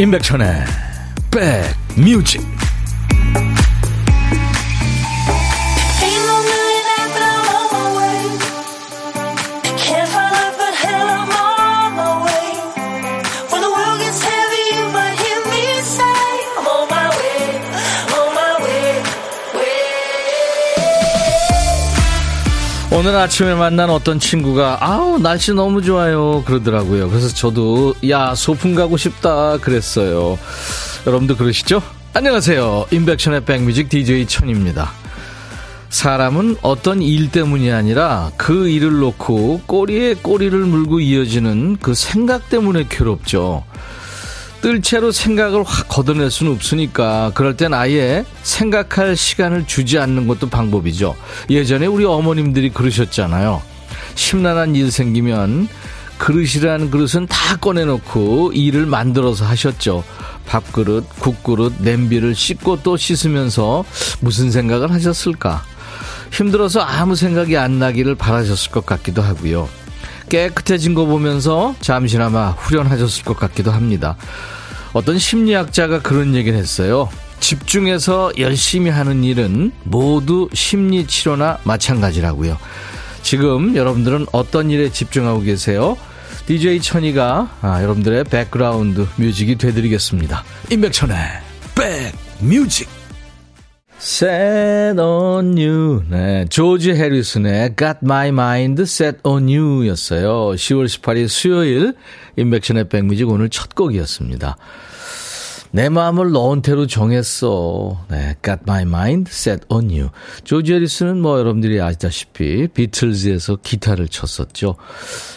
임백천의 백뮤직 오늘 아침에 만난 어떤 친구가 아우 날씨 너무 좋아요 그러더라고요. 그래서 저도 야 소풍 가고 싶다 그랬어요. 여러분도 그러시죠? 안녕하세요. 인백션의 백뮤직 DJ 천입니다. 사람은 어떤 일 때문이 아니라 그 일을 놓고 꼬리에 꼬리를 물고 이어지는 그 생각 때문에 괴롭죠. 뜰 채로 생각을 확 걷어낼 수는 없으니까 그럴 땐 아예 생각할 시간을 주지 않는 것도 방법이죠. 예전에 우리 어머님들이 그러셨잖아요. 심란한 일 생기면 그릇이라는 그릇은 다 꺼내놓고 일을 만들어서 하셨죠. 밥그릇, 국그릇, 냄비를 씻고 또 씻으면서 무슨 생각을 하셨을까? 힘들어서 아무 생각이 안 나기를 바라셨을 것 같기도 하고요. 깨끗해진 거 보면서 잠시나마 후련하셨을 것 같기도 합니다. 어떤 심리학자가 그런 얘기를 했어요. 집중해서 열심히 하는 일은 모두 심리 치료나 마찬가지라고요. 지금 여러분들은 어떤 일에 집중하고 계세요? DJ 천이가 아, 여러분들의 백그라운드 뮤직이 되드리겠습니다. 임백천의 백뮤직 Set on you. 네. 조지 해리슨의 Got My Mind Set on You 였어요. 10월 18일 수요일 임백천의 백뮤직 오늘 첫 곡이었습니다. 내 마음을 너한테로 정했어. 네, Got My Mind Set on You. 조지 해리스는 뭐 여러분들이 아시다시피 비틀즈에서 기타를 쳤었죠.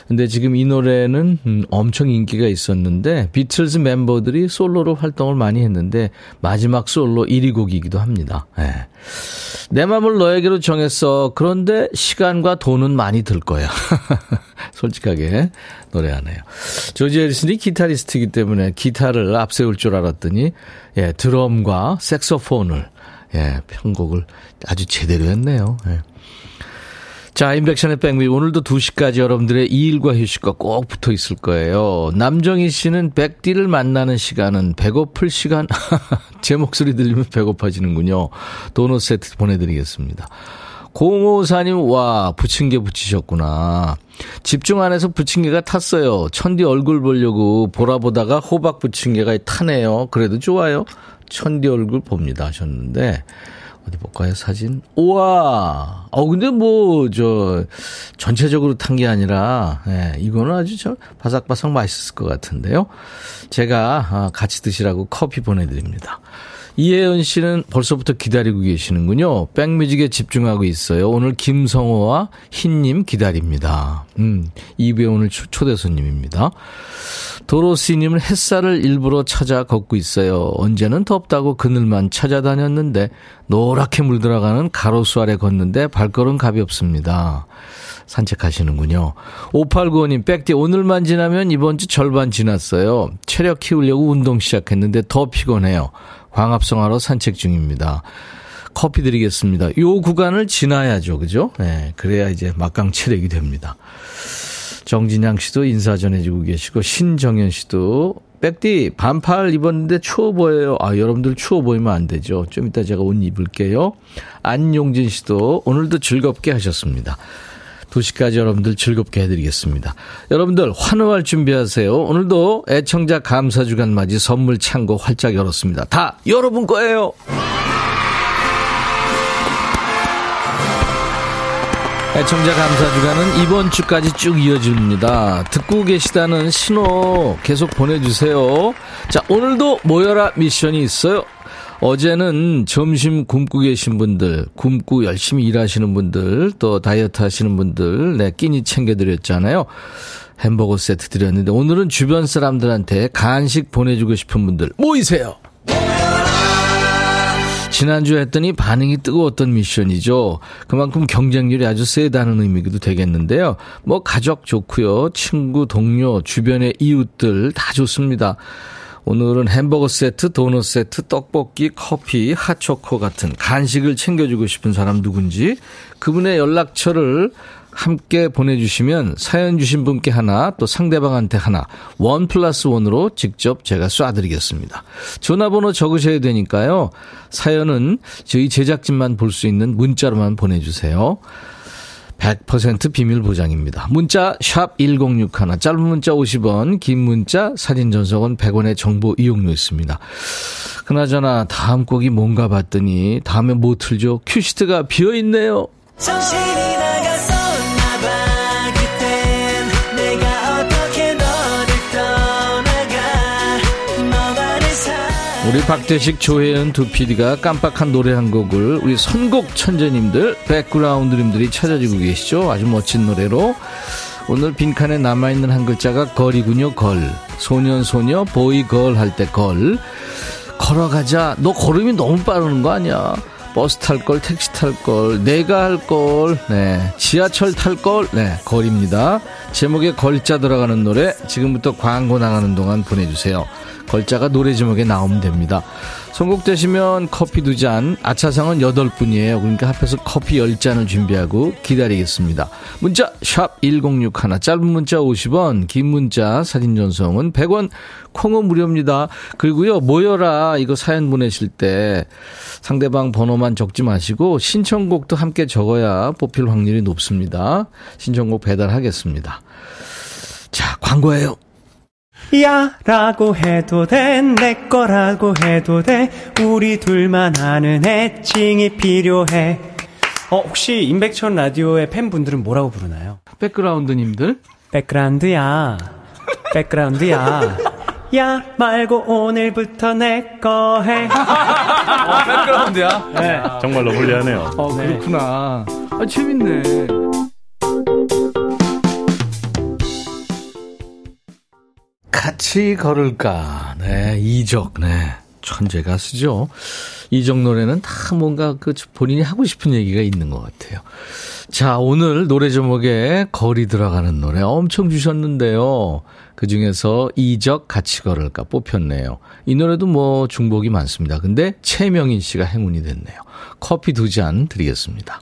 근데 지금 이 노래는 음, 엄청 인기가 있었는데 비틀즈 멤버들이 솔로로 활동을 많이 했는데 마지막 솔로 1위 곡이기도 합니다. 네. 내 마음을 너에게로 정했어. 그런데 시간과 돈은 많이 들 거야. 솔직하게 노래하네요. 조지 해리슨이 기타리스트이기 때문에 기타를 앞세울 줄 알았더니 예, 드럼과 색소폰을 예, 편곡을 아주 제대로 했네요. 예. 자, 인백션의 백미 오늘도 2시까지 여러분들의 일과 휴식과 꼭 붙어 있을 거예요. 남정희 씨는 백디를 만나는 시간은 배고플 시간. 제 목소리 들리면 배고파지는군요. 도넛 세트 보내드리겠습니다. 0554님, 와, 부침개 붙이셨구나. 집중 안에서 부침개가 탔어요. 천디 얼굴 보려고 보라 보다가 호박 부침개가 타네요. 그래도 좋아요. 천디 얼굴 봅니다 하셨는데, 어디 볼까요, 사진? 우와! 어, 근데 뭐, 저, 전체적으로 탄 게 아니라, 예, 이거는 아주 저 바삭바삭 맛있을 것 같은데요. 제가 아, 같이 드시라고 커피 보내드립니다. 이혜연 씨는 벌써부터 기다리고 계시는군요. 백뮤직에 집중하고 있어요. 오늘 김성호와 흰님 기다립니다. 음, 2부에 오늘 초대 손님입니다. 도로시님은 햇살을 일부러 찾아 걷고 있어요. 언제는 덥다고 그늘만 찾아다녔는데 노랗게 물들어가는 가로수 아래 걷는데 발걸음 가볍습니다. 산책하시는군요. 5895님, 백디 오늘만 지나면 이번 주 절반 지났어요. 체력 키우려고 운동 시작했는데 더 피곤해요. 광합성하러 산책 중입니다. 커피 드리겠습니다. 요 구간을 지나야죠. 그죠? 네. 그래야 이제 막강 체력이 됩니다. 정진양 씨도 인사 전해주고 계시고, 신정현 씨도, 백디, 반팔 입었는데 추워 보여요. 아, 여러분들 추워 보이면 안 되죠. 좀 이따 제가 옷 입을게요. 안용진 씨도 오늘도 즐겁게 하셨습니다. 2시까지 여러분들 즐겁게 해드리겠습니다. 여러분들 환호할 준비하세요. 오늘도 애청자 감사 주간 맞이 선물 창고 활짝 열었습니다. 다 여러분 거예요. 애청자 감사 주간은 이번 주까지 쭉 이어집니다. 듣고 계시다는 신호 계속 보내주세요. 자, 오늘도 모여라 미션이 있어요. 어제는 점심 굶고 계신 분들, 굶고 열심히 일하시는 분들, 또 다이어트 하시는 분들, 네, 끼니 챙겨드렸잖아요. 햄버거 세트 드렸는데, 오늘은 주변 사람들한테 간식 보내주고 싶은 분들, 모이세요! 지난주에 했더니 반응이 뜨거웠던 미션이죠. 그만큼 경쟁률이 아주 세다는 의미도 되겠는데요. 뭐 가족 좋고요. 친구, 동료, 주변의 이웃들 다 좋습니다. 오늘은 햄버거 세트, 도넛 세트, 떡볶이, 커피, 핫초코 같은 간식을 챙겨주고 싶은 사람 누군지 그분의 연락처를 함께 보내주시면 사연 주신 분께 하나 또 상대방한테 하나 원 플러스 원으로 직접 제가 쏴드리겠습니다. 전화번호 적으셔야 되니까요. 사연은 저희 제작진만 볼 수 있는 문자로만 보내주세요. 100% 비밀 보장입니다. 문자 1061, 짧은 문자 50원, 긴 문자 사진 전송은 100원의 정보 이용료 있습니다. 그나저나 다음 곡이 뭔가 봤더니 다음에 뭐 틀죠? 큐시트가 비어있네요. 정신이 우리 박대식 조혜연 두 PD가 깜빡한 노래 한 곡을 우리 선곡 천재님들 백그라운드님들이 찾아주고 계시죠? 아주 멋진 노래로. 오늘 빈칸에 남아있는 한 글자가 걸이군요 걸. 소년 소녀 보이 걸 할 때 걸. 걸어가자. 너 걸음이 너무 빠르는 거 아니야 버스 탈 걸, 택시 탈 걸, 내가 할 걸, 네. 지하철 탈 걸, 네. 걸입니다. 제목에 걸자 들어가는 노래, 지금부터 광고 나가는 동안 보내주세요. 걸자가 노래 제목에 나오면 됩니다. 선곡되시면 커피 두 잔, 아차상은 여덟 분이에요. 그러니까 합해서 커피 열 잔을 준비하고 기다리겠습니다. 문자 샵 1061, 짧은 문자 50원, 긴 문자 사진 전송은 100원, 콩은 무료입니다. 그리고요, 모여라 이거 사연 보내실 때 상대방 번호만 적지 마시고 신청곡도 함께 적어야 뽑힐 확률이 높습니다. 신청곡 배달하겠습니다. 자, 광고예요. 야 라고 해도 돼 내 거라고 해도 돼 우리 둘만 아는 애칭이 필요해 어 혹시 임백천 라디오의 팬분들은 뭐라고 부르나요? 백그라운드님들 백그라운드야 백그라운드야 야 말고 오늘부터 내 거 해. 어, 백그라운드야? 네. 정말로 불리하네요. 어, 그렇구나. 아, 재밌네. 같이 걸을까? 네, 이적, 네. 천재 가수죠. 이적 노래는 다 뭔가 그 본인이 하고 싶은 얘기가 있는 것 같아요. 자, 오늘 노래 제목에 거리 들어가는 노래 엄청 주셨는데요. 그 중에서 이적 같이 걸을까 뽑혔네요. 이 노래도 뭐 중복이 많습니다. 근데 최명인 씨가 행운이 됐네요. 커피 두 잔 드리겠습니다.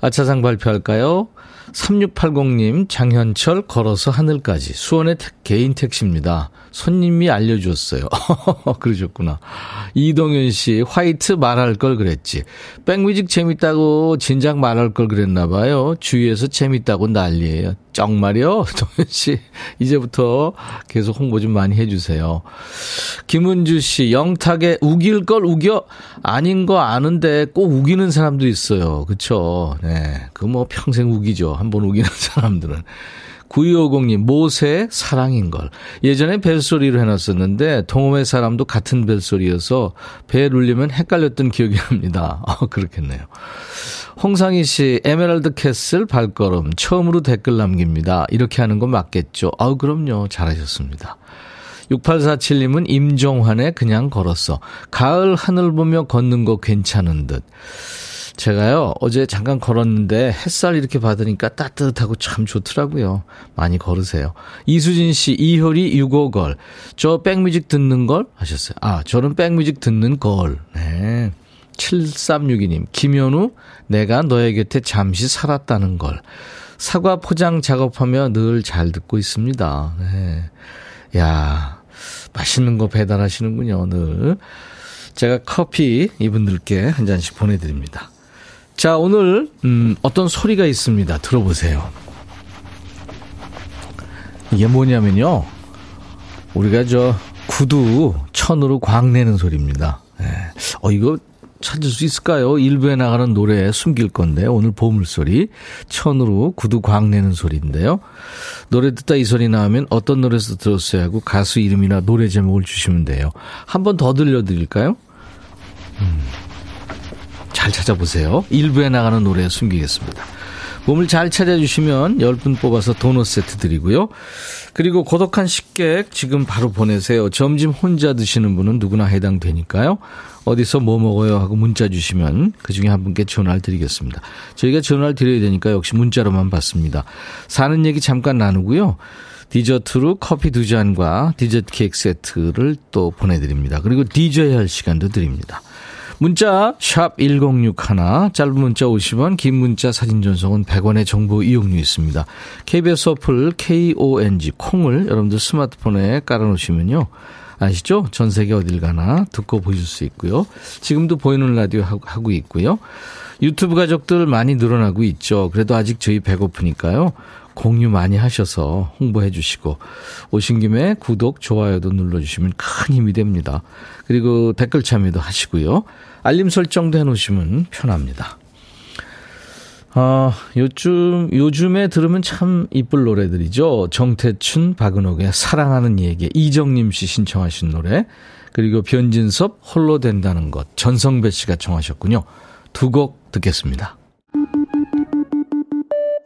아차상 발표할까요? 3680님, 장현철 걸어서 하늘까지. 수원의 택, 개인 택시입니다. 손님이 알려주었어요. 그러셨구나. 이동현 씨, 화이트 말할 걸 그랬지. 백뮤직 재밌다고 진작 말할 걸 그랬나 봐요. 주위에서 재밌다고 난리예요. 정말이요? 동현 씨, 이제부터 계속 홍보 좀 많이 해주세요. 김은주 씨, 영탁에 우길 걸 우겨? 아닌 거 아는데 꼭 우기는 사람도 있어요. 그쵸? 네. 그 뭐 평생 우기죠. 한번 우기는 사람들은. 9250님, 모세 사랑인 걸. 예전에 벨소리로 해놨었는데, 동호회 사람도 같은 벨소리여서 벨 울리면 헷갈렸던 기억이 납니다. 어, 그렇겠네요. 홍상희 씨, 에메랄드 캐슬 발걸음. 처음으로 댓글 남깁니다. 이렇게 하는 거 맞겠죠? 아우, 그럼요. 잘하셨습니다. 6847님은 임종환의 그냥 걸었어. 가을 하늘 보며 걷는 거 괜찮은 듯. 제가요, 어제 잠깐 걸었는데 햇살 이렇게 받으니까 따뜻하고 참 좋더라고요. 많이 걸으세요. 이수진 씨, 이효리 6호걸. 저 백뮤직 듣는 걸? 하셨어요. 아, 저는 백뮤직 듣는 걸. 네. 7362님, 김현우, 내가 너의 곁에 잠시 살았다는 걸. 사과 포장 작업하며 늘 잘 듣고 있습니다. 네. 야 맛있는 거 배달하시는군요, 늘. 제가 커피 이분들께 한 잔씩 보내드립니다. 자, 오늘, 음, 어떤 소리가 있습니다. 들어보세요. 이게 뭐냐면요. 우리가 저 구두 천으로 광 내는 소리입니다. 네. 어, 이거 찾을 수 있을까요? 일부에 나가는 노래에 숨길 건데, 오늘 보물소리. 천으로 구두 광 내는 소리인데요. 노래 듣다 이 소리 나오면 어떤 노래에서 들었어야 하고 가수 이름이나 노래 제목을 주시면 돼요. 한 번 더 들려드릴까요? 음. 잘 찾아보세요. 일부에 나가는 노래 숨기겠습니다. 몸을 잘 찾아주시면 10분 뽑아서 도넛 세트 드리고요. 그리고 고독한 식객 지금 바로 보내세요. 점심 혼자 드시는 분은 누구나 해당되니까요. 어디서 뭐 먹어요 하고 문자 주시면 그 중에 한 분께 전화를 드리겠습니다. 저희가 전화를 드려야 되니까 역시 문자로만 받습니다. 사는 얘기 잠깐 나누고요. 디저트로 커피 두 잔과 디저트 케이크 세트를 또 보내드립니다. 그리고 디저이 할 시간도 드립니다. 문자 1061, 짧은 문자 50원, 긴 문자 사진 전송은 100원의 정보 이용료 있습니다. KBS 어플 KONG 콩을 여러분들 스마트폰에 깔아놓으시면요. 아시죠? 전 세계 어딜 가나 듣고 보실 수 있고요. 지금도 보이는 라디오 하고 있고요. 유튜브 가족들 많이 늘어나고 있죠. 그래도 아직 저희 배고프니까요. 공유 많이 하셔서 홍보해 주시고 오신 김에 구독, 좋아요도 눌러주시면 큰 힘이 됩니다. 그리고 댓글 참여도 하시고요. 알림 설정도 해놓으시면 편합니다. 아, 요즘, 요즘에 들으면 참 이쁠 노래들이죠. 정태춘, 박은옥의 사랑하는 얘기, 이정님 씨 신청하신 노래, 그리고 변진섭, 홀로 된다는 것, 전성배 씨가 청하셨군요. 두 곡 듣겠습니다.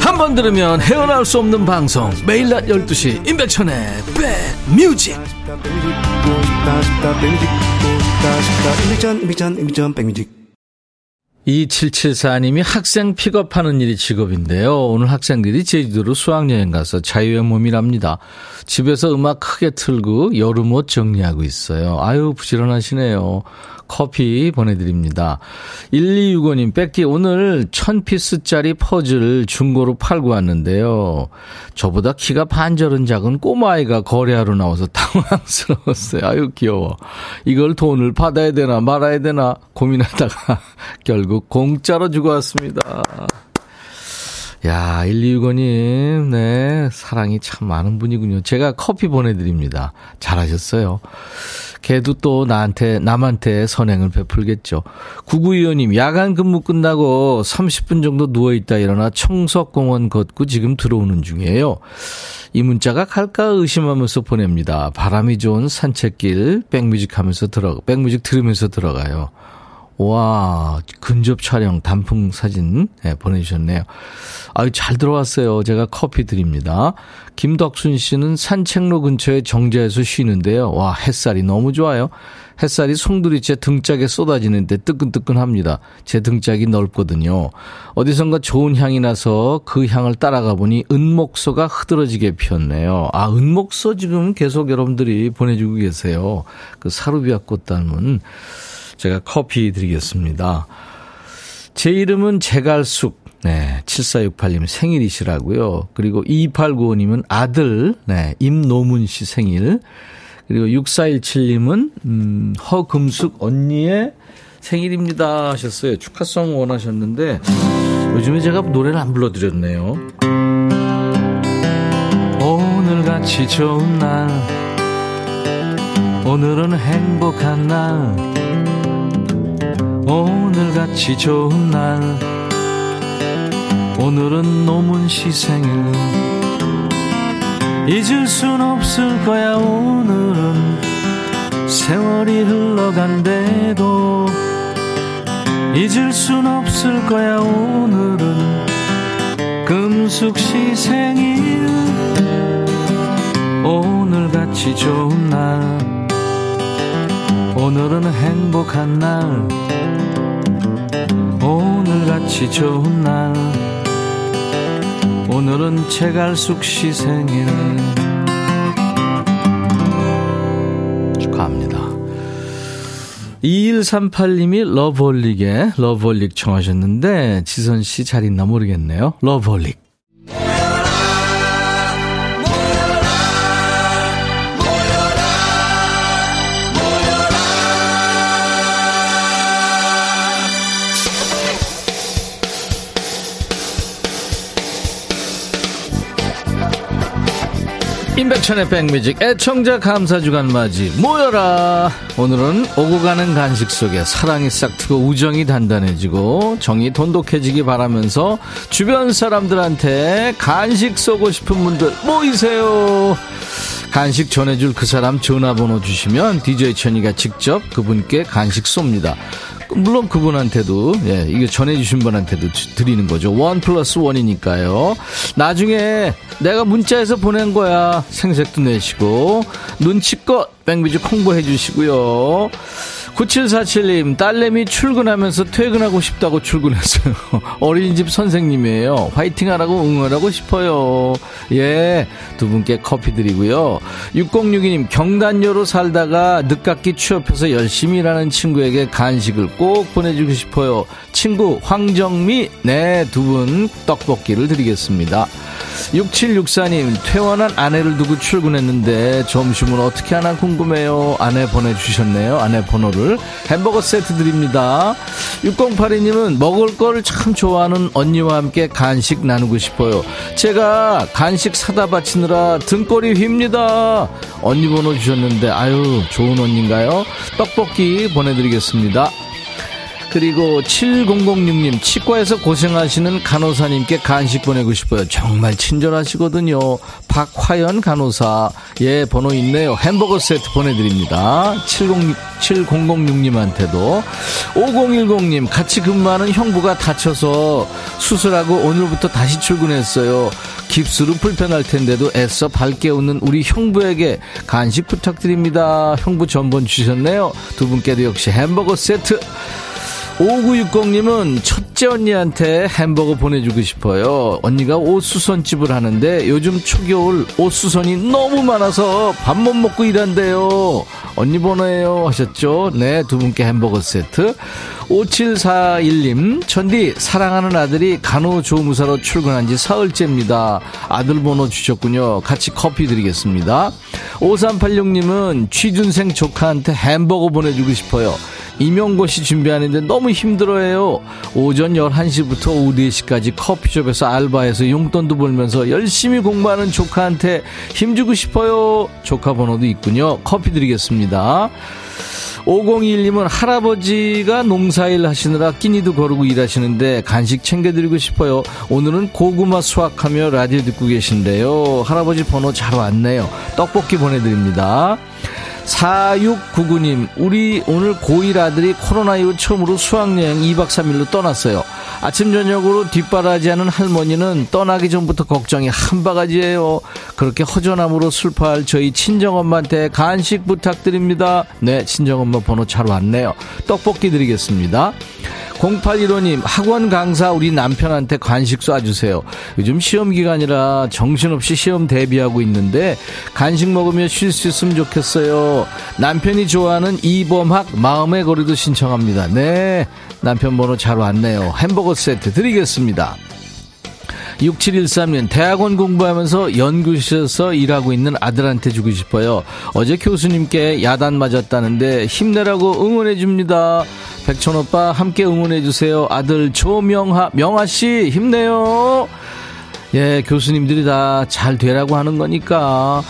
한 번 들으면 헤어나올 수 없는 방송 매일 낮 12시 임백천의 백뮤직 이 774님이 학생 픽업하는 일이 직업인데요. 오늘 학생들이 제주도로 수학여행 가서 자유의 몸이랍니다. 집에서 음악 크게 틀고 여름옷 정리하고 있어요. 아유, 부지런하시네요. 커피 보내드립니다. 1265님, 뺏기 오늘 1000피스짜리 퍼즐 중고로 팔고 왔는데요. 저보다 키가 반절은 작은 꼬마아이가 거래하러 나와서 당황스러웠어요. 아유, 귀여워. 이걸 돈을 받아야 되나 말아야 되나 고민하다가 결국 공짜로 주고 왔습니다. 야, 1265님, 네, 사랑이 참 많은 분이군요. 제가 커피 보내드립니다. 잘하셨어요. 걔도 또 나한테, 남한테 선행을 베풀겠죠. 9925님, 야간 근무 끝나고 30분 정도 누워 있다 일어나 청석공원 걷고 지금 들어오는 중이에요. 이 문자가 갈까 의심하면서 보냅니다. 바람이 좋은 산책길, 백뮤직 하면서 들어, 백뮤직 들으면서 들어가요. 와, 근접 촬영 단풍 사진 네, 보내주셨네요. 아유, 잘 들어왔어요. 제가 커피 드립니다. 김덕순 씨는 산책로 근처에 정자에서 쉬는데요. 와, 햇살이 너무 좋아요. 햇살이 송두리 째 등짝에 쏟아지는데 뜨끈뜨끈합니다. 제 등짝이 넓거든요. 어디선가 좋은 향이 나서 그 향을 따라가 보니 은목소가 흐드러지게 피었네요. 아, 은목소 지금 계속 여러분들이 보내주고 계세요. 그 사루비아 꽃 닮은 제가 커피 드리겠습니다. 제 이름은 제갈숙. 네, 7468님 생일이시라고요. 그리고 2895님은 아들, 네, 임노문 씨 생일. 그리고 6417님은, 음, 허금숙 언니의 생일입니다 하셨어요. 축하송 원하셨는데, 요즘에 제가 노래를 안 불러드렸네요. 오늘같이 좋은 날, 오늘은 행복한 날, 오늘같이 좋은 날. 오늘은 노문 시 생일. 잊을 순 없을 거야 오늘은. 세월이 흘러간대도 잊을 순 없을 거야 오늘은. 금숙 시 생일. 오늘같이 좋은 날. 오늘은 행복한 날 오늘같이 좋은 날. 오늘은 채갈숙 씨 생일. 축하합니다. 2138님이 러브홀릭의 러브홀릭 청하셨는데 지선씨 잘 있나 모르겠네요. 러브홀릭 임백천의 백뮤직 애청자 감사 주간 맞이 모여라. 오늘은 오고 가는 간식 속에 사랑이 싹트고 우정이 단단해지고 정이 돈독해지기 바라면서 주변 사람들한테 간식 쏘고 싶은 분들 모이세요. 간식 전해줄 그 사람 전화번호 주시면 DJ 천이가 직접 그분께 간식 쏩니다 물론 그분한테도, 예, 이게 전해주신 분한테도 드리는 거죠. 원 플러스 원이니까요. 나중에 내가 문자에서 보낸 거야. 생색도 내시고, 눈치껏 백뮤직 홍보해 주시고요. 9747님, 딸내미 출근하면서 퇴근하고 싶다고 출근했어요. 어린이집 선생님이에요. 화이팅 하라고 응원하고 싶어요. 예, 두 분께 커피 드리고요. 6062님, 경단녀로 살다가 늦깎이 취업해서 열심히 일하는 친구에게 간식을 꼭 보내주고 싶어요. 친구 황정미, 네, 두 분 떡볶이를 드리겠습니다. 6764님, 퇴원한 아내를 두고 출근했는데 점심은 어떻게 하나 궁금해요. 아내 보내주셨네요. 아내 번호를. 햄버거 세트 드립니다. 6082님은 먹을 걸 참 좋아하는 언니와 함께 간식 나누고 싶어요. 제가 간식 사다 바치느라 등골이 휩니다. 언니 번호 주셨는데, 아유, 좋은 언니인가요? 떡볶이 보내드리겠습니다. 그리고 7006님 치과에서 고생하시는 간호사님께 간식 보내고 싶어요. 정말 친절하시거든요. 박화연 간호사 예 번호 있네요. 햄버거 세트 보내드립니다. 70, 7006님한테도 5010님 같이 근무하는 형부가 다쳐서 수술하고 오늘부터 다시 출근했어요. 깁스로 불편할 텐데도 애써 밝게 웃는 우리 형부에게 간식 부탁드립니다. 형부 전번 주셨네요. 두 분께도 역시 햄버거 세트 5960님은 첫째 언니한테 햄버거 보내주고 싶어요. 언니가 옷수선집을 하는데 요즘 초겨울 옷수선이 너무 많아서 밥 못 먹고 일한대요. 언니 번호예요 하셨죠? 네, 두 분께 햄버거 세트. 5741님, 천디, 사랑하는 아들이 간호조무사로 출근한 지 사흘째입니다. 아들 번호 주셨군요. 같이 커피 드리겠습니다. 5386님은 취준생 조카한테 햄버거 보내주고 싶어요. 임용고시 준비하는데 너무 힘들어해요. 오전 11시부터 오후 4시까지 커피숍에서 알바해서 용돈도 벌면서 열심히 공부하는 조카한테 힘주고 싶어요. 조카 번호도 있군요. 커피 드리겠습니다. 5021님은 할아버지가 농사일 하시느라 끼니도 거르고 일하시는데 간식 챙겨드리고 싶어요. 오늘은 고구마 수확하며 라디오 듣고 계신데요. 할아버지 번호 잘 왔네요. 떡볶이 보내드립니다. 4699님, 우리 오늘 고1 아들이 코로나 이후 처음으로 수학여행 2박 3일로 떠났어요. 아침, 저녁으로 뒷바라지하는 할머니는 떠나기 전부터 걱정이 한 바가지예요. 그렇게 허전함으로 슬퍼할 저희 친정엄마한테 간식 부탁드립니다. 네, 친정엄마 번호 잘 왔네요. 떡볶이 드리겠습니다. 0815님, 학원 강사 우리 남편한테 간식 쏴주세요. 요즘 시험 기간이라 정신없이 시험 대비하고 있는데 간식 먹으며 쉴 수 있으면 좋겠어요. 남편이 좋아하는 이범학 마음의 거리도 신청합니다. 네. 남편 번호 잘 왔네요. 햄버거 세트 드리겠습니다. 6713년 대학원 공부하면서 연구실에서 일하고 있는 아들한테 주고 싶어요. 어제 교수님께 야단 맞았다는데 힘내라고 응원해 줍니다. 백천 오빠 함께 응원해 주세요. 아들 조명하 명아 씨 힘내요. 예, 교수님들이 다 잘 되라고 하는 거니까.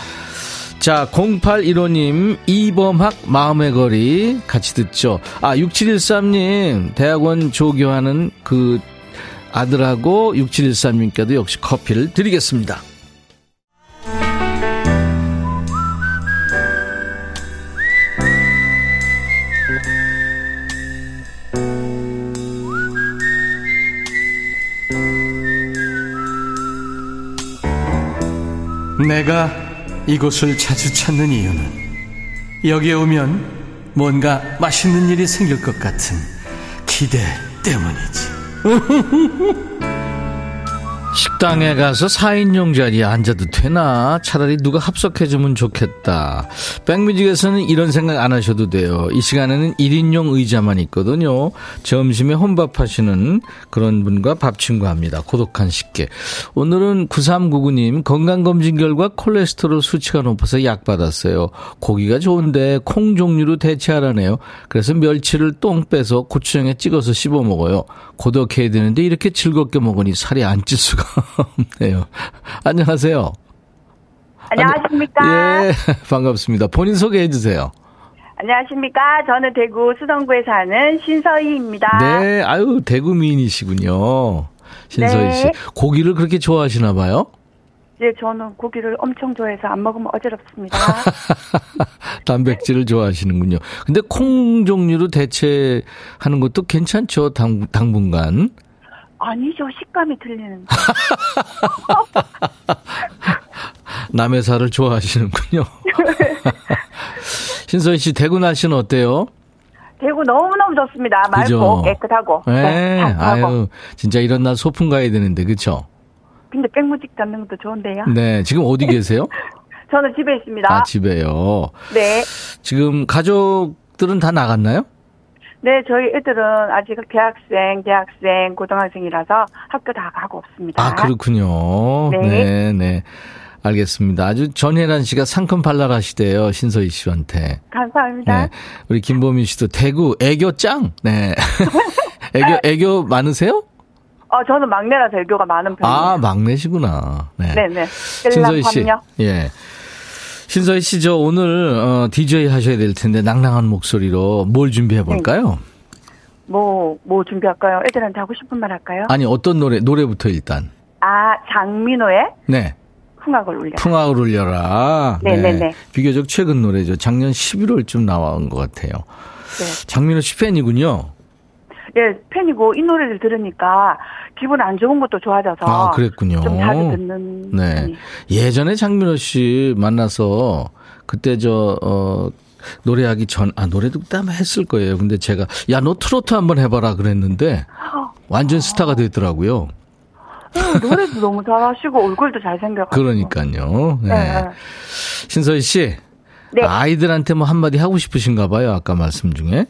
자, 0815님, 이범학 마음의 거리 같이 듣죠. 아, 6713님, 대학원 조교하는 그 아들하고 6713님께도 역시 커피를 드리겠습니다. 내가 이곳을 자주 찾는 이유는 여기에 오면 뭔가 맛있는 일이 생길 것 같은 기대 때문이지. Hehehehe 식당에 가서 4인용 자리에 앉아도 되나? 차라리 누가 합석해주면 좋겠다. 백뮤직에서는 이런 생각 안 하셔도 돼요. 이 시간에는 1인용 의자만 있거든요. 점심에 혼밥 하시는 그런 분과 밥 친구합니다. 고독한 식객. 오늘은 9399님 건강검진 결과 콜레스테롤 수치가 높아서 약 받았어요. 고기가 좋은데 콩 종류로 대체하라네요. 그래서 멸치를 똥 빼서 고추장에 찍어서 씹어 먹어요. 고독해야 되는데 이렇게 즐겁게 먹으니 살이 안 찔 수가 없네요. 안녕하세요. 안녕하십니까? 예, 반갑습니다. 본인 소개해 주세요. 안녕하십니까? 저는 대구 수성구에 사는 신서희입니다. 네, 아유, 대구 미인이시군요. 신서희 씨. 네. 고기를 그렇게 좋아하시나 봐요? 예, 저는 고기를 엄청 좋아해서 안 먹으면 어지럽습니다. 단백질을 좋아하시는군요. 근데 콩 종류로 대체하는 것도 괜찮죠, 당, 당분간. 아니죠, 식감이 틀리는데. 남의 살을 좋아하시는군요. 신서희 씨, 대구 날씨는 어때요? 대구 너무너무 좋습니다. 맑고 그죠? 깨끗하고. 네, 탁하고. 아유, 진짜 이런 날 소풍 가야 되는데, 그쵸? 근데 백무직 잡는 것도 좋은데요. 네, 지금 어디 계세요? 저는 집에 있습니다. 아, 집에요. 네. 지금 가족들은 다 나갔나요? 네, 저희 애들은 아직 대학생, 대학생, 고등학생이라서 학교 다 가고 없습니다. 아, 그렇군요. 네. 네, 네. 알겠습니다. 아주 전혜란 씨가 상큼 발랄하시대요, 신서희 씨한테. 감사합니다. 네. 우리 김보민 씨도 대구 애교 짱! 네. 애교, 애교 많으세요? 어, 저는 막내라서 애교가 많은 편이에요. 아, 막내시구나. 네. 네 네. 신서희 씨. 요 예. 신서희 씨, 저 오늘, 어, DJ 하셔야 될 텐데, 낭낭한 목소리로 뭘 준비해 볼까요? 뭐, 뭐 준비할까요? 애들한테 하고 싶은 말 할까요? 아니, 어떤 노래, 노래부터 일단. 아, 장민호의 네. 풍악을 울려. 풍악을 울려라. 네네 네. 비교적 최근 노래죠. 작년 11월쯤 나온 것 같아요. 네. 장민호 씨 팬이군요. 예, 팬이고 이 노래를 들으니까 기분 안 좋은 것도 좋아져서 아, 그랬군요. 좀 자주 듣는 네. 예전에 장민호 씨 만나서 그때 저, 어, 노래하기 전, 아, 노래도 그때 아마 했을 거예요. 근데 제가, 야, 너 트로트 한번 해봐라 그랬는데, 완전 스타가 됐더라고요. 음, 노래도 너무 잘하시고 얼굴도 잘생겨가지고 그러니까요. 네. 네. 신서희 씨. 네. 아이들한테 뭐 한마디 하고 싶으신가 봐요. 아까 말씀 중에.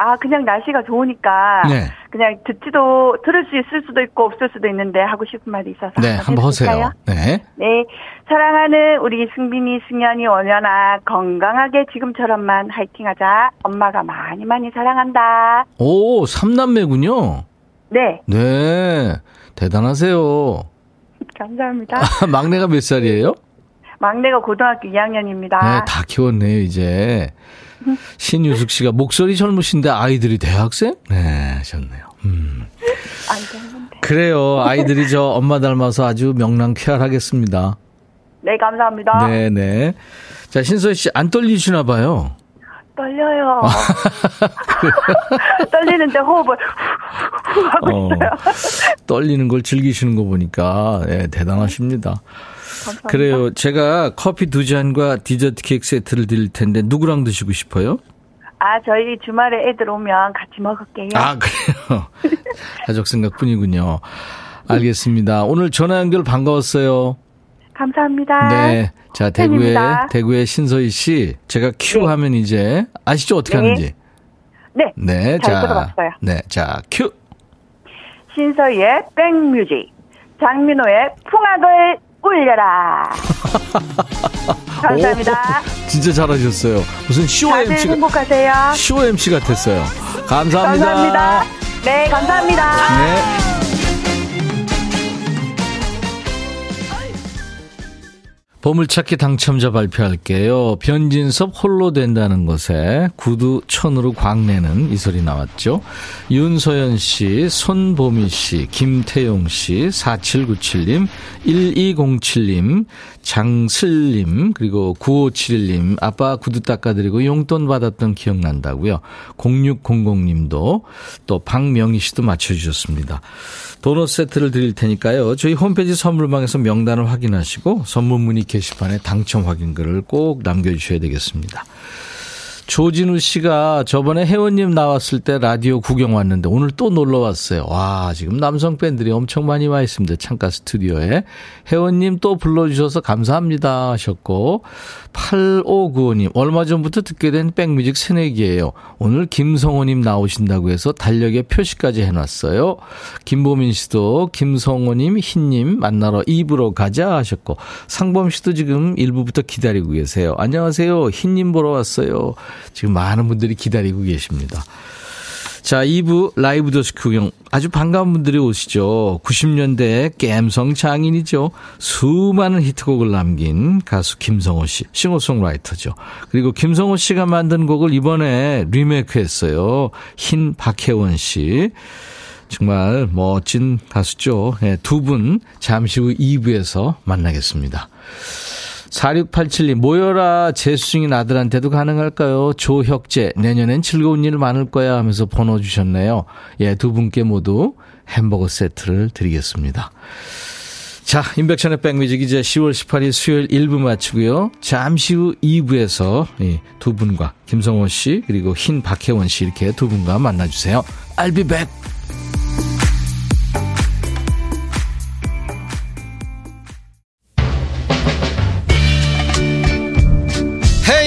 아 그냥 날씨가 좋으니까 네. 그냥 듣지도 들을 수 있을 수도 있고 없을 수도 있는데 하고 싶은 말이 있어서 네, 한번 하세요. 네. 네, 사랑하는 우리 승빈이, 승현이, 원현아 건강하게 지금처럼만 화이팅하자. 엄마가 많이 많이 사랑한다. 오, 삼남매군요. 네, 네. 대단하세요. 감사합니다. 막내가 몇 살이에요? 막내가 고등학교 2학년입니다. 네, 다 키웠네요, 이제. 신유숙 씨가 목소리 젊으신데 아이들이 대학생? 네, 하셨네요. 음. 그래요. 아이들이 저 엄마 닮아서 아주 명랑쾌활하겠습니다. 네, 감사합니다. 네, 네. 자, 신서희 씨 안 떨리시나 봐요. 떨려요. 떨리는데 호흡을 후 하고 어, 있어요. 떨리는 걸 즐기시는 거 보니까 네, 대단하십니다. 감사합니다. 그래요. 제가 커피 두 잔과 디저트 케이크 세트를 드릴 텐데 누구랑 드시고 싶어요? 아, 저희 주말에 애들 오면 같이 먹을게요. 아, 그래요. 가족 생각뿐이군요. 알겠습니다. 오늘 전화 연결 반가웠어요. 감사합니다. 네. 자, 대구의. 대구의 신서희 씨. 제가 큐 네. 하면 이제 아시죠? 어떻게 네. 하는지? 네. 네. 잘 자. 들어봤어요. 네. 자, 큐. 신서희의 백뮤직. 장민호의 풍악을 울려라. 감사합니다. 오, 진짜 잘하셨어요. 무슨 쇼 MC가, 행복하세요. 쇼 MC 같았어요. 감사합니다. 감사합니다. 네, 감사합니다. 네. 보물찾기 당첨자 발표할게요. 변진섭 홀로 된다는 것에 구두 천으로 광내는 이 소리 나왔죠. 윤소연 씨, 손보미 씨, 김태용 씨, 4797님, 1207님, 장슬님, 그리고 9571님, 아빠 구두 닦아드리고 용돈 받았던 기억난다고요. 0600님도 또 박명희 씨도 맞춰주셨습니다. 도넛 세트를 드릴 테니까요. 저희 홈페이지 선물방에서 명단을 확인하시고 선물 문의 게시판에 당첨 확인글을 꼭 남겨주셔야 되겠습니다. 조진우 씨가 저번에 혜원님 나왔을 때 라디오 구경 왔는데 오늘 또 놀러 왔어요. 와, 지금 남성 팬들이 엄청 많이 와 있습니다. 창가 스튜디오에. 혜원님 또 불러주셔서 감사합니다 하셨고, 8595님, 얼마 전부터 듣게 된 백뮤직 새내기예요. 오늘 김성호님 나오신다고 해서 달력에 표시까지 해놨어요. 김보민 씨도 김성호님, 흰님 만나러 입으로 가자 하셨고, 상범 씨도 지금 일부부터 기다리고 계세요. 안녕하세요. 흰님 보러 왔어요. 지금 많은 분들이 기다리고 계십니다. 자, 2부 라이브 더시 구경. 아주 반가운 분들이 오시죠. 90년대 갬성 장인이죠. 수많은 히트곡을 남긴 가수 김성호 씨, 싱어송라이터죠. 그리고 김성호 씨가 만든 곡을 이번에 리메이크 했어요. 흰 박혜원 씨. 정말 멋진 가수죠. 네, 두분 잠시 후 2부에서 만나겠습니다. 4687님, 모여라 재수 중인 아들한테도 가능할까요? 조혁재, 내년엔 즐거운 일 많을 거야 하면서 번호 주셨네요. 예, 두 분께 모두 햄버거 세트를 드리겠습니다. 자, 인백션의 백뮤직 이제 10월 18일 수요일 1부 마치고요. 잠시 후 2부에서 두 분과 김성원 씨 그리고 흰 박혜원 씨 이렇게 두 분과 만나주세요. I'll be back.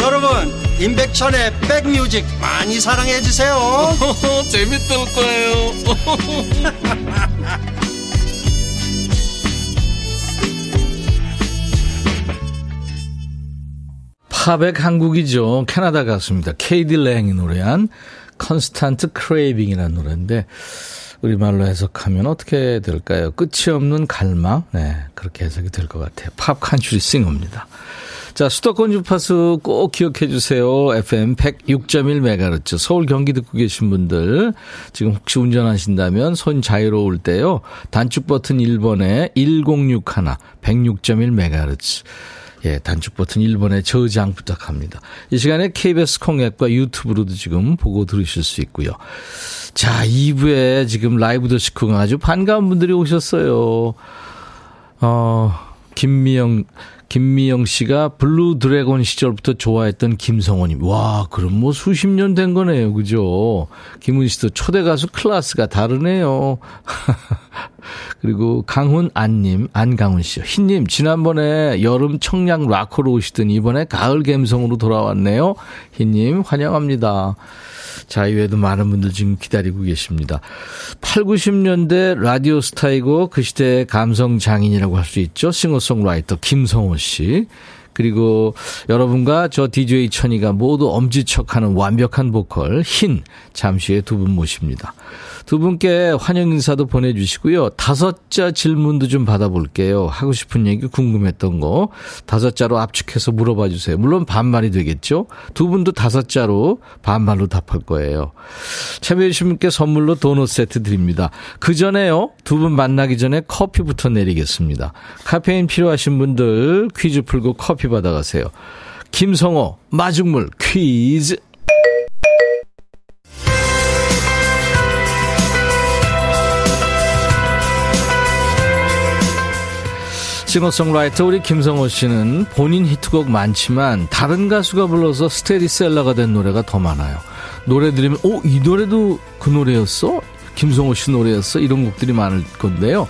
여러분 임백천의 백뮤직 많이 사랑해 주세요 재밌을 거예요 팝백 한 곡이죠. 캐나다 가수입니다. 케이디 랭이 노래한 Constant Craving이라는 노래인데 우리말로 해석하면 어떻게 될까요? 끝이 없는 갈망? 네, 그렇게 해석이 될 것 같아요. pop country singer입니다. 자, 수도권 주파수 꼭 기억해 주세요. FM 106.1MHz. 서울 경기 듣고 계신 분들, 지금 혹시 운전하신다면 손 자유로울 때요. 단축 버튼 1번에 1061, 106.1MHz. 예, 단축 버튼 1번에 저장 부탁합니다. 이 시간에 KBS 콩앱과 유튜브로도 지금 보고 들으실 수 있고요. 자, 2부에 지금 라이브도 식후경 아주 반가운 분들이 오셨어요. 어, 김미영, 김미영 씨가 블루 드래곤 시절부터 좋아했던 김성호님. 와, 그럼 뭐 수십 년 된 거네요. 그죠? 김은 씨도 초대 가수 클래스가 다르네요. 그리고 강훈 안님, 안강훈 씨. 흰님, 지난번에 여름 청량 락커로 오시더니 이번에 가을 감성으로 돌아왔네요. 흰님, 환영합니다. 자, 이외에도 많은 분들 지금 기다리고 계십니다. 8, 90년대 라디오 스타이고 그 시대의 감성 장인이라고 할 수 있죠. 싱어송라이터 김성호 씨. 그리고 여러분과 저 DJ 천이가 모두 엄지척하는 완벽한 보컬 흰 잠시 후에 두 분 모십니다. 두 분께 환영 인사도 보내주시고요. 다섯 자 질문도 좀 받아볼게요. 하고 싶은 얘기 궁금했던 거 다섯 자로 압축해서 물어봐 주세요. 물론 반말이 되겠죠. 두 분도 다섯 자로 반말로 답할 거예요. 참여해주신 분께 선물로 도넛 세트 드립니다. 그 전에요. 두 분 만나기 전에 커피부터 내리겠습니다. 카페인 필요하신 분들 퀴즈 풀고 커피 받아가세요. 김성호 마중물 퀴즈 싱어송라이터 우리 김성호 씨는 본인 히트곡 많지만 다른 가수가 불러서 스테디셀러가 된 노래가 더 많아요. 노래 들으면 오, 이 노래도 그 노래였어? 김성호 씨 노래였어? 이런 곡들이 많을 건데요.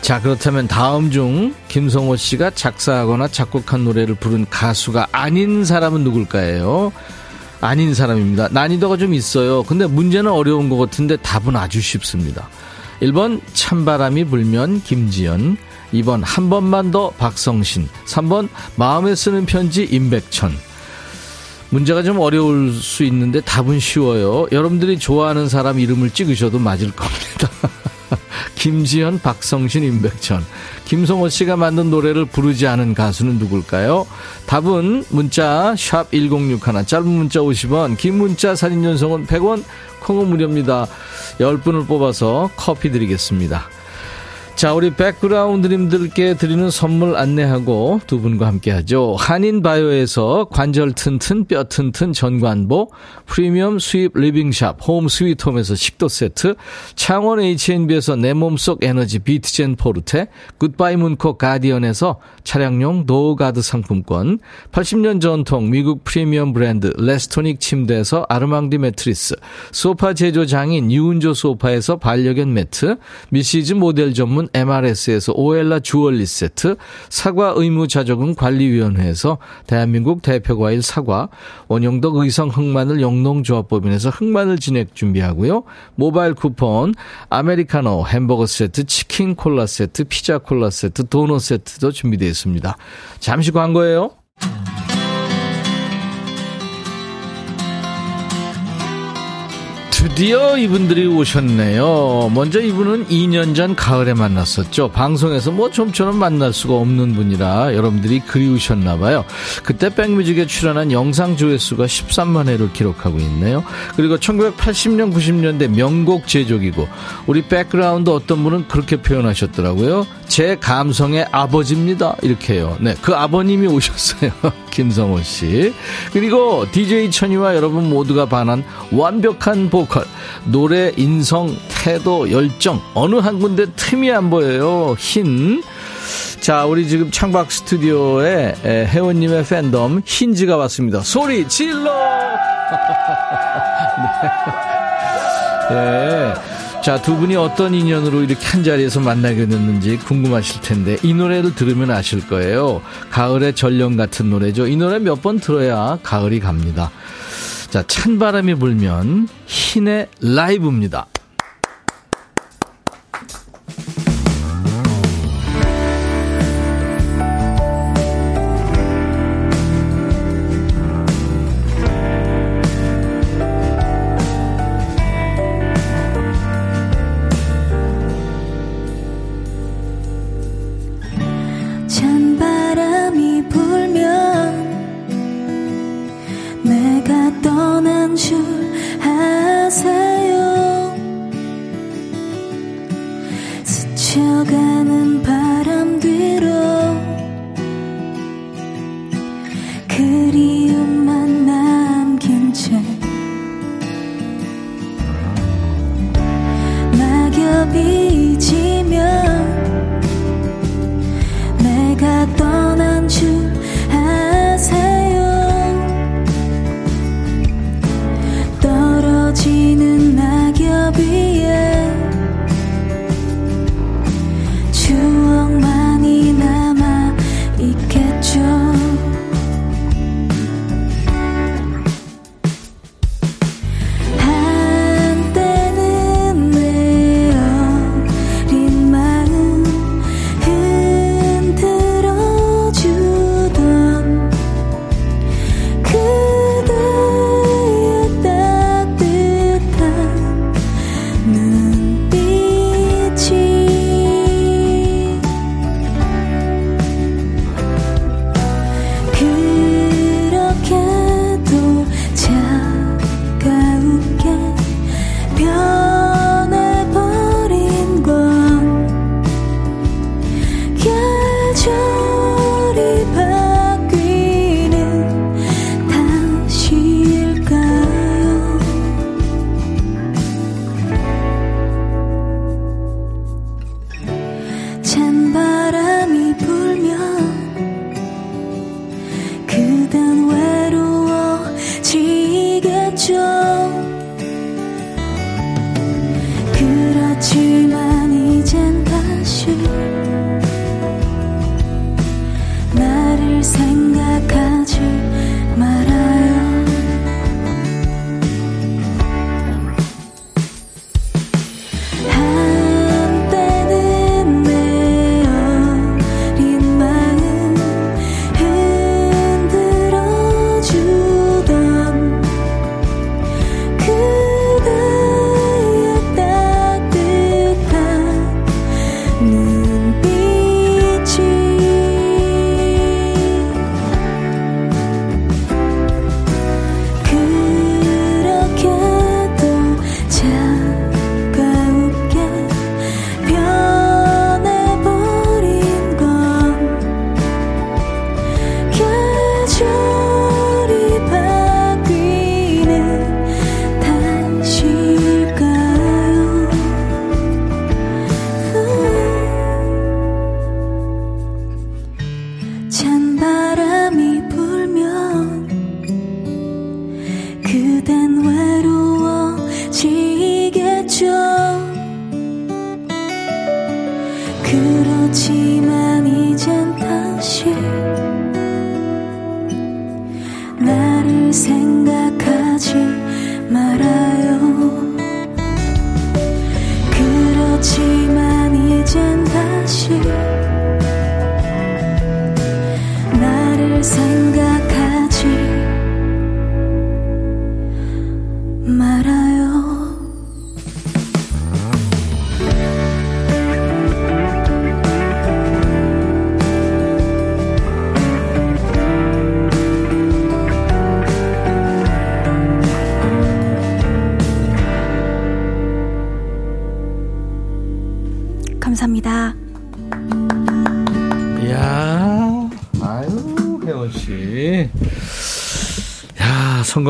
자, 그렇다면 다음 중 김성호 씨가 작사하거나 작곡한 노래를 부른 가수가 아닌 사람은 누굴까요? 아닌 사람입니다. 난이도가 좀 있어요. 근데 문제는 어려운 것 같은데 답은 아주 쉽습니다. 1번 찬바람이 불면 김지연 2번 한 번만 더 박성신 3번 마음에 쓰는 편지 임백천 문제가 좀 어려울 수 있는데 답은 쉬워요. 여러분들이 좋아하는 사람 이름을 찍으셔도 맞을 겁니다. 김지현, 박성신, 임백천. 김성호 씨가 만든 노래를 부르지 않은 가수는 누굴까요? 답은 문자 1061, 짧은 문자 50원, 긴 문자 사진 연속은 100원, 콩은 무료입니다. 10분을 뽑아서 커피 드리겠습니다. 자, 우리 백그라운드님들께 드리는 선물 안내하고 두 분과 함께 하죠. 한인바이오에서 관절 튼튼, 뼈 튼튼 전관보, 프리미엄 수입 리빙샵, 홈 스위트홈에서 식도 세트, 창원 H&B에서 내 몸속 에너지 비트젠 포르테, 굿바이 문코 가디언에서 차량용 노가드 상품권, 80년 전통 미국 프리미엄 브랜드 레스토닉 침대에서 아르망디 매트리스, 소파 제조 장인 유운조 소파에서 반려견 매트, 미시즈 모델 전문 MRS에서 오엘라 주얼리 세트, 사과 의무 자조금 관리위원회에서 대한민국 대표과일 사과, 원영덕 의성 흑마늘 영농조합법인에서 흑마늘 진액 준비하고요. 모바일 쿠폰, 아메리카노 햄버거 세트, 치킨 콜라 세트, 피자 콜라 세트, 도넛 세트도 준비되어 있습니다. 잠시 광고예요. 드디어 이분들이 오셨네요. 먼저 이분은 2년 전 가을에 만났었죠. 방송에서 뭐 좀처럼 만날 수가 없는 분이라 여러분들이 그리우셨나봐요. 그때 백뮤직에 출연한 영상 조회수가 13만 회를 기록하고 있네요. 그리고 1980년, 90년대 명곡 제조기고 우리 백그라운드 어떤 분은 그렇게 표현하셨더라고요. 제 감성의 아버지입니다. 이렇게요. 네, 그 아버님이 오셨어요. 김성호 씨. 그리고 DJ 천이와 여러분 모두가 반한 완벽한 보컬. 노래, 인성, 태도, 열정. 어느 한 군데 틈이 안 보여요. 흰. 자, 우리 지금 창박 스튜디오에 회원님의 팬덤 흰지가 왔습니다. 소리 질러! 네. 네. 자, 두 분이 어떤 인연으로 이렇게 한 자리에서 만나게 됐는지 궁금하실 텐데, 이 노래를 들으면 아실 거예요. 가을의 전령 같은 노래죠. 이 노래 몇 번 들어야 가을이 갑니다. 자, 찬바람이 불면 흰의 라이브입니다.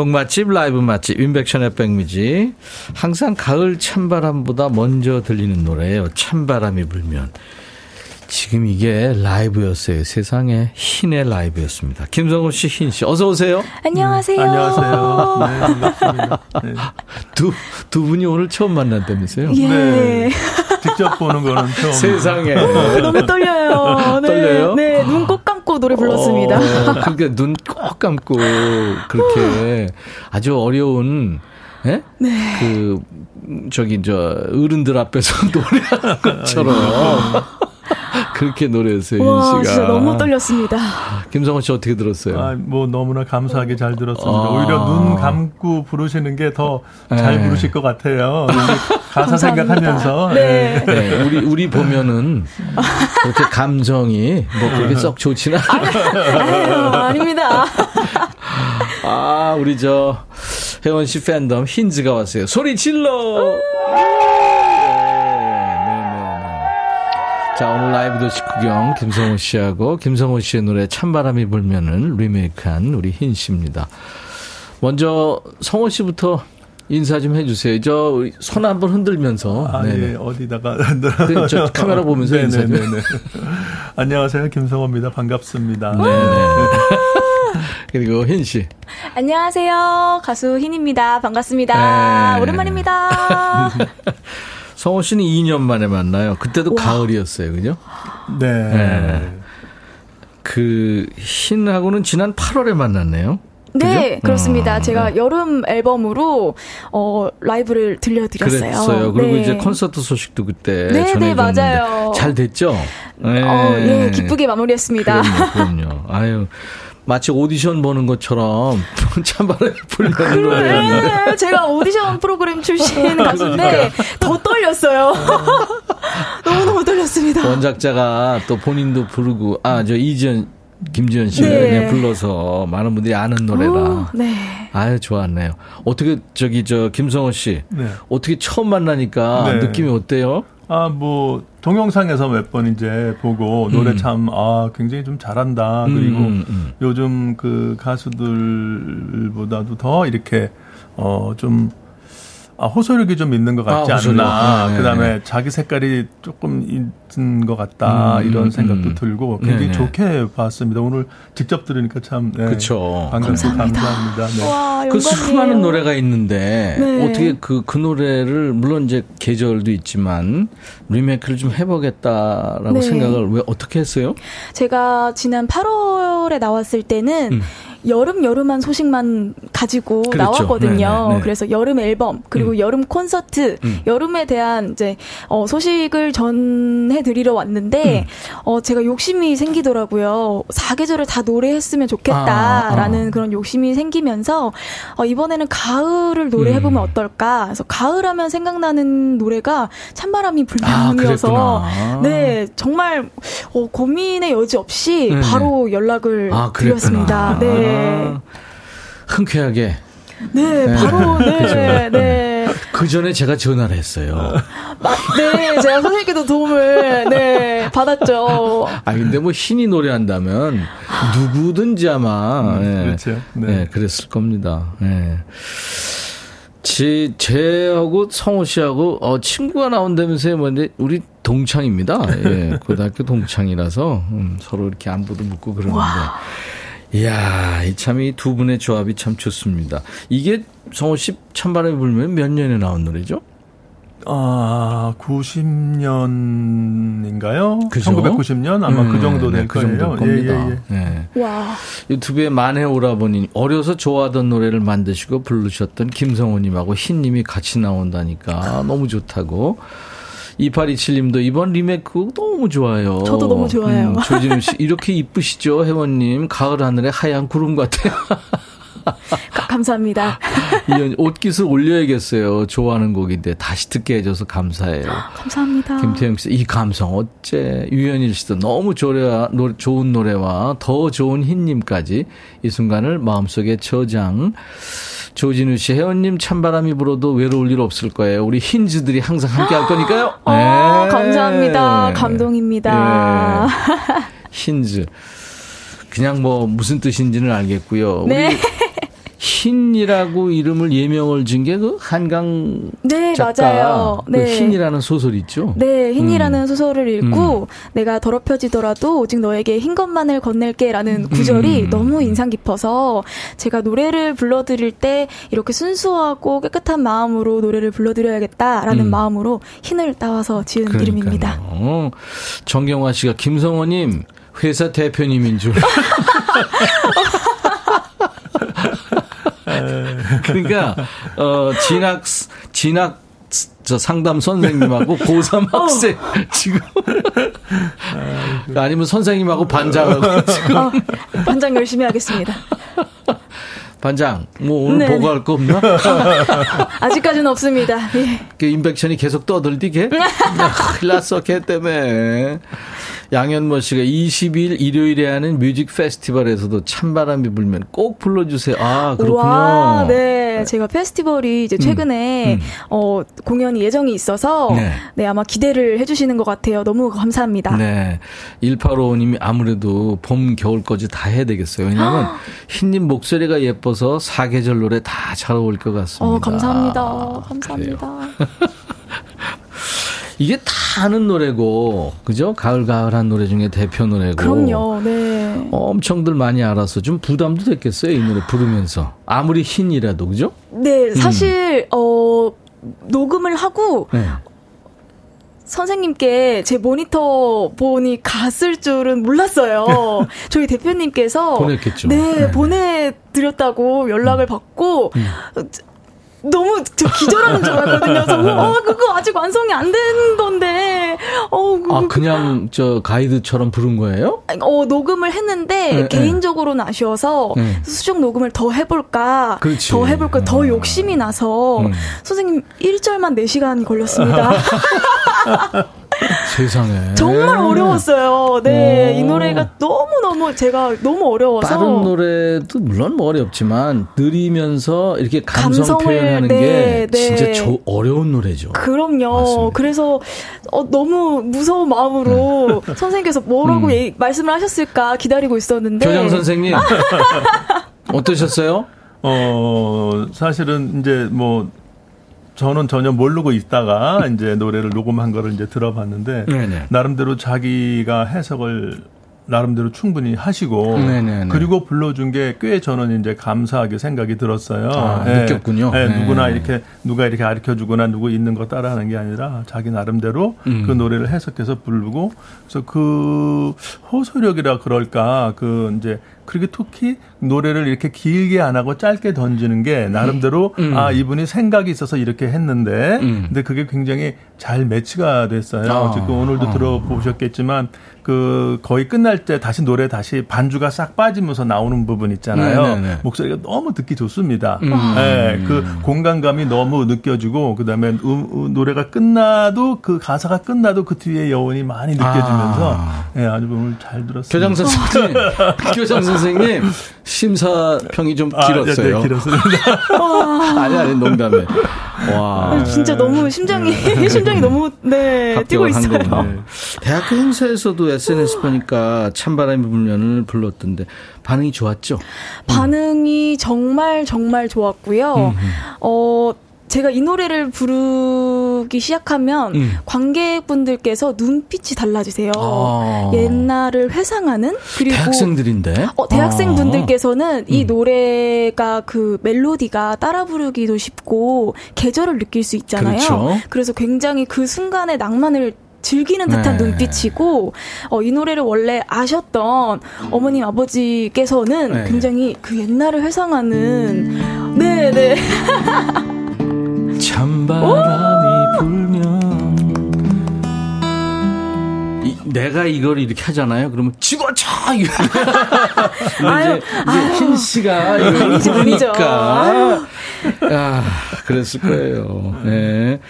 야, 성공 맛집, 라이브 맛집, 인백션의 백미지. 항상 가을 찬바람보다 먼저 들리는 노래예요. 찬바람이 불면. 지금 이게 라이브였어요. 세상에 흰의 라이브였습니다. 김성호 씨, 흰 씨, 어서 오세요. 안녕하세요. 안녕하세요. 네, 반갑습니다. 네. 두, 두 분이 오늘 처음 만났다면서요? 예. 네. 직접 보는 거는 처음. 세상에. 너무 떨려요. 네. 떨려요? 네, 눈꼭 감고 노래 불렀습니다. 어, 그러니까 눈 꼭 감고 그렇게 아주 어려운 예? 네. 그 저기 저 어른들 앞에서 노래하는 것처럼 그렇게 노래했어요, 와, 윤 씨가. 진짜 너무 떨렸습니다. 김성호 씨 어떻게 들었어요? 아, 뭐 너무나 감사하게 잘 들었습니다. 아. 오히려 눈 감고 부르시는 게 더잘 네. 부르실 것 같아요. 가사. 생각하면서. 네. 네, 우리 우리 보면은 그렇게 감정이 뭐 그렇게 썩 좋지는 않아요. 아닙니다. 아, 우리 저 혜원 씨 팬덤 힌즈가 왔어요. 소리 질러. 자, 오늘 라이브 도시 구경 김성호 씨하고 김성호 씨의 노래 찬바람이 불면은 리메이크한 우리 흰 씨입니다. 먼저 성호 씨부터 인사 좀 해주세요. 저 손 한번 흔들면서. 아, 네네. 예, 어디다가. 그, 저 카메라 보면서 인사 좀. 네네네. 안녕하세요. 김성호입니다. 반갑습니다. 네네. 그리고 흰 씨. 안녕하세요. 가수 흰입니다. 반갑습니다. 네. 오랜만입니다. 성호 씨는 2년 만에 만나요. 그때도 가을이었어요. 그죠? 네. 네. 그 흰하고는 지난 8월에 만났네요. 네, 그죠? 그렇습니다. 어, 제가 네. 여름 앨범으로 어 라이브를 들려드렸어요. 그랬어요. 그리고 네. 이제 콘서트 소식도 그때 네, 네, 전해줬는데 맞아요. 잘 됐죠? 네. 어, 예, 기쁘게 마무리했습니다. 그럼요, 그럼요. 아유. 마치 오디션 보는 것처럼 찬바람이 불려는 노래였는데. 네, 제가 오디션 프로그램 출신 가수인데 더 떨렸어요. 너무 너무 떨렸습니다. 원작자가 또 본인도 부르고 아 저 이지연 김지연 씨가 네. 그냥 불러서 많은 분들이 아는 노래라. 오, 네. 아유 좋았네요. 어떻게 저기 저 김성호 씨 네. 어떻게 처음 만나니까 네. 느낌이 어때요? 아, 뭐, 동영상에서 몇 번 이제 보고 노래 음. 참, 아, 굉장히 좀 잘한다. 그리고 음, 음. 요즘 그 가수들보다도 더 이렇게, 어, 좀, 아, 호소력이 좀 있는 것 같지 아. 않나. 아, 네, 그 다음에 네. 자기 색깔이 조금 있는 것 같다. 음, 이런 생각도 음. 들고 굉장히 네, 네. 좋게 봤습니다. 오늘 직접 들으니까 참. 네, 그쵸. 반갑고 감사합니다. 감사합니다. 네. 와, 그. 수많은 노래가 있는데 네. 어떻게 그, 그 노래를 물론 이제 계절도 있지만 리메이크를 좀 해보겠다라고 네. 생각을 왜 어떻게 했어요? 제가 지난 8월에 나왔을 때는 음. 여름 여름한 소식만 가지고 그랬죠. 나왔거든요. 네네, 네. 그래서 여름 앨범 그리고 음. 여름 콘서트 음. 여름에 대한 이제 어, 소식을 전해 드리러 음. 왔는데 어, 제가 욕심이 생기더라고요. 사계절을 다 노래했으면 좋겠다라는 아, 아. 그런 욕심이 생기면서 어, 이번에는 가을을 노래해 보면 음. 어떨까? 그래서 가을하면 생각나는 노래가 찬바람이 아, 불면이어서 그랬구나. 네 정말 어, 고민의 여지 없이 네. 바로 연락을 아, 드렸습니다. 그랬구나. 네. 아, 흔쾌하게 네, 네. 바로 네, 그죠. 네. 그 전에 제가 전화를 했어요. 마- 네, 제가 선생님께도 도움을 네, 받았죠. 아 근데 뭐 신이 노래한다면 누구든지 아마 음, 예, 그렇죠. 네. 예, 그랬을 겁니다. 예. 제 제하고 성호 씨하고 어 친구가 나온다면서요. 뭐근데 우리 동창입니다. 예, 고등학교 동창이라서 음, 서로 이렇게 안부도 묻고 그러는데. 이야, 이참이 두 분의 조합이 참 좋습니다. 이게 성호 씨 찬바람이 불면 몇 년에 나온 노래죠? 아, 90년인가요? 그죠? 1990년 아마 그 정도 될 네, 그 거예요. 정도 겁니다. 예, 예, 예. 네. 와. 유튜브에 만해 오라버니 어려서 좋아하던 노래를 만드시고 부르셨던 김성호님하고 흰님이 같이 나온다니까 너무 좋다고. 2827님도 이번 리메이크 너무 좋아요. 저도 너무 좋아요. 조진우 씨 이렇게 이쁘시죠, 회원님. 가을 하늘에 하얀 구름 같아요. 가- 감사합니다. 이런 옷깃을 올려야겠어요. 좋아하는 곡인데 다시 듣게 해줘서 감사해요. 감사합니다. 김태형 씨, 이 감성 어째? 유현일 씨도 너무 조래, 노, 좋은 노래와 더 좋은 흰님까지 이 순간을 마음속에 저장. 조진우 씨, 혜원님 찬바람이 불어도 외로울 일 없을 거예요. 우리 흰즈들이 항상 함께 할 거니까요. 어, 네. 감사합니다. 감동입니다. 예. 흰즈. 그냥 뭐 무슨 뜻인지는 알겠고요. 네. 우리 흰이라고 이름을 예명을 준 게 그 한강 네, 작가 맞아요. 그 네. 흰이라는 소설 있죠. 네, 흰이라는 음. 소설을 읽고 내가 더럽혀지더라도 오직 너에게 흰 것만을 건넬게라는 구절이 음. 너무 인상 깊어서 제가 노래를 불러드릴 때 이렇게 순수하고 깨끗한 마음으로 노래를 불러드려야겠다라는 음. 마음으로 흰을 따와서 지은 이름입니다. 어, 정경화 씨가 김성호님 회사 대표님인 줄. 그러니까 어 진학 진학 저 상담 선생님하고 고3 학생 지금 아니면 선생님하고 반장하고 지금 어, 반장 열심히 하겠습니다. 반장 뭐 오늘 네. 보고할 거 없나? 아직까지는 없습니다. 예. 그 인백션이 계속 떠들디게? 아, 큰일 났어, 걔 때문에. 양현모 씨가 22일 일요일에 하는 뮤직 페스티벌에서도 찬바람이 불면 꼭 불러주세요. 아, 그렇군요. 와, 네. 제가 페스티벌이 이제 최근에 음. 어, 공연이 예정이 있어서 네. 네. 아마 기대를 해주시는 것 같아요. 너무 감사합니다. 네. 1855님이 아무래도 봄, 겨울까지 다 해야 되겠어요. 왜냐하면 흰님 목소리가 예뻐서 사계절 노래 다 잘 어울릴 것 같습니다. 어, 감사합니다. 그래요. 감사합니다. 이게 다 아는 노래고, 그죠? 가을가을한 노래 중에 대표 노래고. 그럼요. 네. 엄청들 많이 알아서 좀 부담도 됐겠어요, 이 노래 부르면서. 아무리 흰이라도, 그죠? 네, 사실 어 녹음을 하고 네. 선생님께 제 모니터 본이 갔을 줄은 몰랐어요. 저희 대표님께서 보냈겠죠. 네, 네. 보내드렸다고 연락을 받고 너무 저 기절하는 줄 알았거든요. 그래서 어 그거 아직 완성이 안 된 건데 어, 그, 아, 그냥 저 가이드처럼 부른 거예요? 어 녹음을 했는데 네, 개인적으로는 아쉬워서 네. 수정 녹음을 더 해볼까 그렇지. 더 해볼까 더 아. 욕심이 나서 음. 선생님 1절만 4 시간이 걸렸습니다. 세상에. 정말 어려웠어요. 네, 오. 이 노래가 너무너무 제가 너무 어려워서 빠른 노래도 물론 뭐 어렵지만 느리면서 이렇게 감성 감성을, 표현 하는 네, 게 네. 진짜 저 어려운 노래죠. 그럼요. 맞습니다. 그래서 어, 너무 무서운 마음으로 네. 선생님께서 뭐라고 음. 얘기- 말씀을 하셨을까 기다리고 있었는데 교장 선생님 어떠셨어요? 어, 사실은 이제 뭐 저는 전혀 모르고 있다가 이제 노래를 녹음한 거를 이제 들어봤는데 네네. 나름대로 자기가 해석을 나름대로 충분히 하시고 네네네. 그리고 불러준 게 꽤 저는 이제 감사하게 생각이 들었어요. 아, 예. 느꼈군요. 예, 네. 누구나 이렇게 누가 이렇게 가르쳐 주거나 누구 있는 거 따라하는 게 아니라 자기 나름대로 음. 그 노래를 해석해서 부르고 그래서 그 호소력이라 그럴까 그 이제 그렇게 특히 노래를 이렇게 길게 안 하고 짧게 던지는 게 나름대로 음. 아 이분이 생각이 있어서 이렇게 했는데 음. 근데 그게 굉장히 잘 매치가 됐어요. 아. 지금 오늘도 아. 들어보셨겠지만 그 거의 끝날 때 다시 노래 다시 반주가 싹 빠지면서 나오는 부분 있잖아요. 네네네. 목소리가 너무 듣기 좋습니다. 음. 예, 그 공간감이 너무 느껴지고 그다음에 음, 음, 노래가 끝나도 그 가사가 끝나도 그 뒤에 여운이 많이 느껴지면서 아. 예, 아주 오늘 잘 들었습니다. 교장 선생님, 교장 선 생님 심사평이 좀 아, 길었어요. 네, 네, 길었습니다. 아니 아니 농담에. 와. 아, 진짜 너무 심장이 심장이 너무 네 뛰고 있어요. 거구나. 대학교 행사에서도 SNS 보니까 찬바람이 불면을 불렀던데 반응이 좋았죠? 반응이 정말 정말 좋았고요. 어 제가 이 노래를 부르기 시작하면 음. 관객분들께서 눈빛이 달라지세요. 아. 옛날을 회상하는 그리고 대학생들인데. 어, 대학생분들께서는 음. 이 노래가 그 멜로디가 따라 부르기도 쉽고 계절을 느낄 수 있잖아요. 그렇죠. 그래서 굉장히 그 순간의 낭만을 즐기는 듯한 네. 눈빛이고 어, 이 노래를 원래 아셨던 어머님 아버지께서는 네. 굉장히 그 옛날을 회상하는 네네 찬바람이 불면 이, 내가 이걸 이렇게 하잖아요. 그러면 집어쳐 이거. 아유, 이제, 이제 흰 씨가 이걸. 부르니까 아 그랬을 거예요. 네.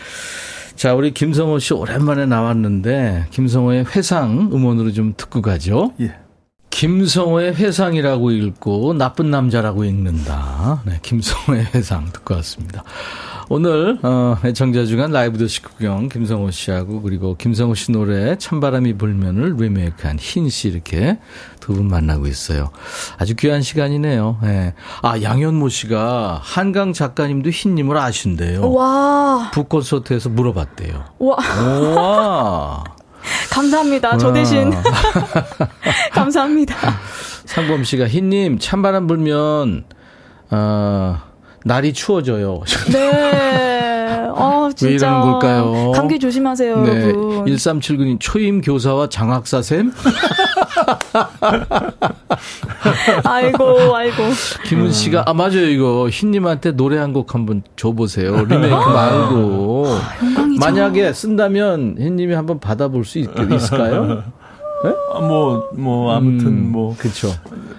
자 우리 김성호 씨 오랜만에 나왔는데 김성호의 회상 음원으로 좀 듣고 가죠. 예. 김성호의 회상이라고 읽고 나쁜 남자라고 읽는다. 네, 김성호의 회상 듣고 왔습니다. 오늘 어, 애청자 주간 라이브 도시 구경 김성호 씨하고 그리고 김성호 씨 노래 찬바람이 불면을 리메이크한 흰 씨 이렇게 두 분 만나고 있어요. 아주 귀한 시간이네요. 예. 아 양현모 씨가 한강 작가님도 흰님을 아신대요. 와, 북 콘서트에서 물어봤대요. 와 와. 감사합니다. 저 와. 대신 감사합니다. 상범 씨가 흰님 찬바람 불면 어, 날이 추워져요. 네. 어, 진짜. 왜 이러는 걸까요? 감기 조심하세요, 네. 여러분. 1379님 초임 교사와 장학사 쌤 아이고, 아이고. 김은 씨가 아 맞아요 이거 흰님한테 노래 한 곡 한번 줘보세요 리메이크 말고 영광이죠. 만약에 쓴다면 흰님이 한번 받아볼 수 있, 있을까요? 아, 뭐, 뭐, 아무튼 음, 뭐. 그렇죠.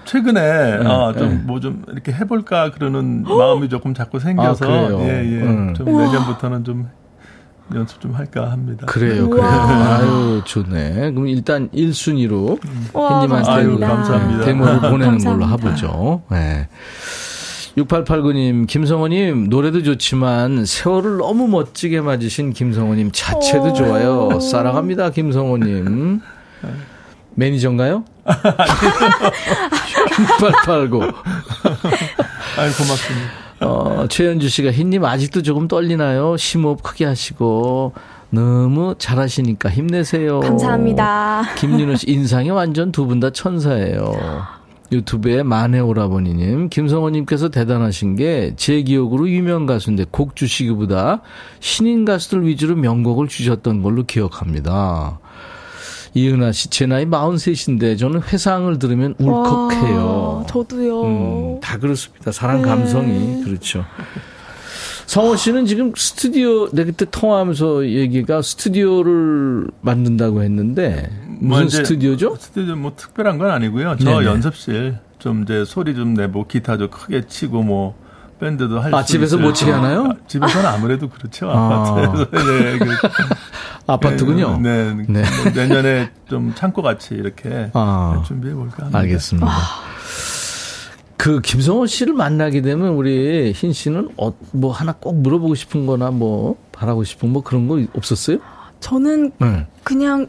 최근에, 아, 네. 좀, 뭐 좀, 이렇게 해볼까, 그러는 마음이 조금 자꾸 생겨서, 아, 그래요? 예, 예. 음. 좀 내년부터는 좀 연습 좀 할까 합니다. 그래요, 그래요. 아유, 좋네. 그럼 일단 1순위로 와, 흰님한테 아유, 그 감사합니다. 데모를 보내는 걸로 감사합니다. 해보죠. 네. 6889님, 김성호님, 노래도 좋지만 세월을 너무 멋지게 맞으신 김성호님 자체도 어. 좋아요. 사랑합니다, 김성호님. 매니저인가요? 6889. 아유, 고맙습니다. 어, 최현주 씨가 흰님 아직도 조금 떨리나요? 심호흡 크게 하시고 너무 잘하시니까 힘내세요. 감사합니다. 김윤호 씨 인상이 완전 두 분 다 천사예요. 유튜브에 만해 오라버니님, 김성호님께서 대단하신 게 제 기억으로 유명 가수인데 곡 주시기보다 신인 가수들 위주로 명곡을 주셨던 걸로 기억합니다. 이은하 씨, 제 나이 43인데 저는 회상을 들으면 울컥해요. 와, 저도요. 음, 다 그렇습니다. 사랑 네. 감성이 그렇죠. 성호 씨는 지금 스튜디오 내가 그때 통화하면서 얘기가 스튜디오를 만든다고 했는데 무슨 뭐 스튜디오죠? 스튜디오 뭐 특별한 건 아니고요. 저 네네. 연습실 좀 이제 소리 좀 내고 기타 좀 크게 치고 뭐 밴드도 할수 아, 집에서 있어요. 못 치게 하나요? 아, 집에서는 아무래도 그렇죠. 아. 아파트에서. 네, 그, 아파트군요. 네, 네. 뭐 내년에 좀 창고 같이 이렇게 아. 준비해 볼까 합니다. 알겠습니다. 그 김성호 씨를 만나게 되면 우리 흰 씨는 어, 뭐 하나 꼭 물어보고 싶은 거나 뭐 바라고 싶은 뭐 그런 거 없었어요? 저는 네. 그냥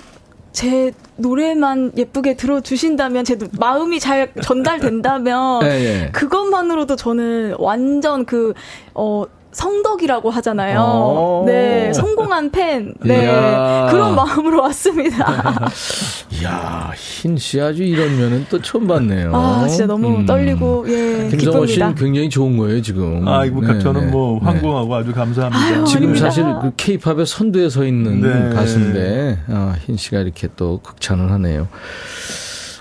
제 노래만 예쁘게 들어주신다면 제 마음이 잘 전달된다면 예, 예. 그것만으로도 저는 완전 그, 어, 성덕이라고 하잖아요. 어. 네, 성공한 팬. 네, 이야. 그런 마음으로 왔습니다. 이야, 흰 씨 아주 이런 면은 또 처음 봤네요. 아, 진짜 너무 음. 떨리고, 예, 김성호 기쁩니다. 씨는 굉장히 좋은 거예요, 지금. 아, 이거 네, 저는 네, 뭐 네. 황공하고 아주 감사합니다. 지금 아닙니다. 사실 그 케이팝의 선두에 서 있는 네. 가수인데 아, 흰 씨가 이렇게 또 극찬을 하네요.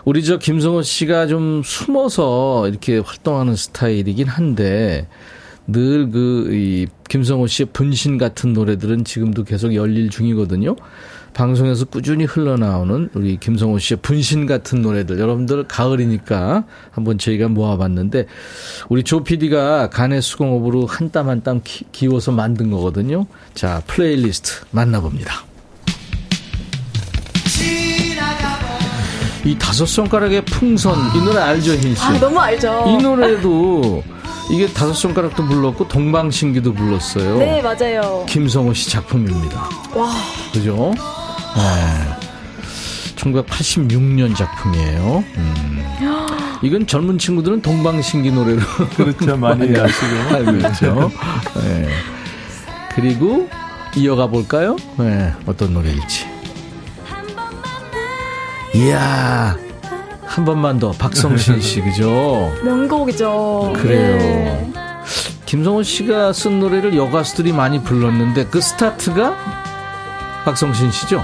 우리 저 김성호 씨가 좀 숨어서 이렇게 활동하는 스타일이긴 한데 늘그이 김성호 씨의 분신 같은 노래들은 지금도 계속 열릴 중이거든요. 방송에서 꾸준히 흘러나오는 우리 김성호 씨의 분신 같은 노래들 여러분들 가을이니까 한번 저희가 모아봤는데 우리 조 PD가 가내 수공업으로 한 땀 한 땀 기워서 만든 거거든요. 자 플레이리스트 만나봅니다. 이 다섯 손가락의 풍선 이 노래 알죠 흰 씨? 아, 너무 알죠. 이 노래도 이게 다섯 손가락도 불렀고 동방신기도 불렀어요. 네, 맞아요. 김성호 씨 작품입니다. 와, 그죠? 네. 1986년 작품이에요. 음. 이건 젊은 친구들은 동방신기 노래로 그렇죠. 많이 아시고. 알고 있죠. 네. 그리고 이어가 볼까요? 네, 어떤 노래일지. 이야, 한 번만 더 박성신 씨, 그죠? 명곡이죠. 그래요. 네. 김성호 씨가 쓴 노래를 여가수들이 많이 불렀는데 그 스타트가 박성신 씨죠?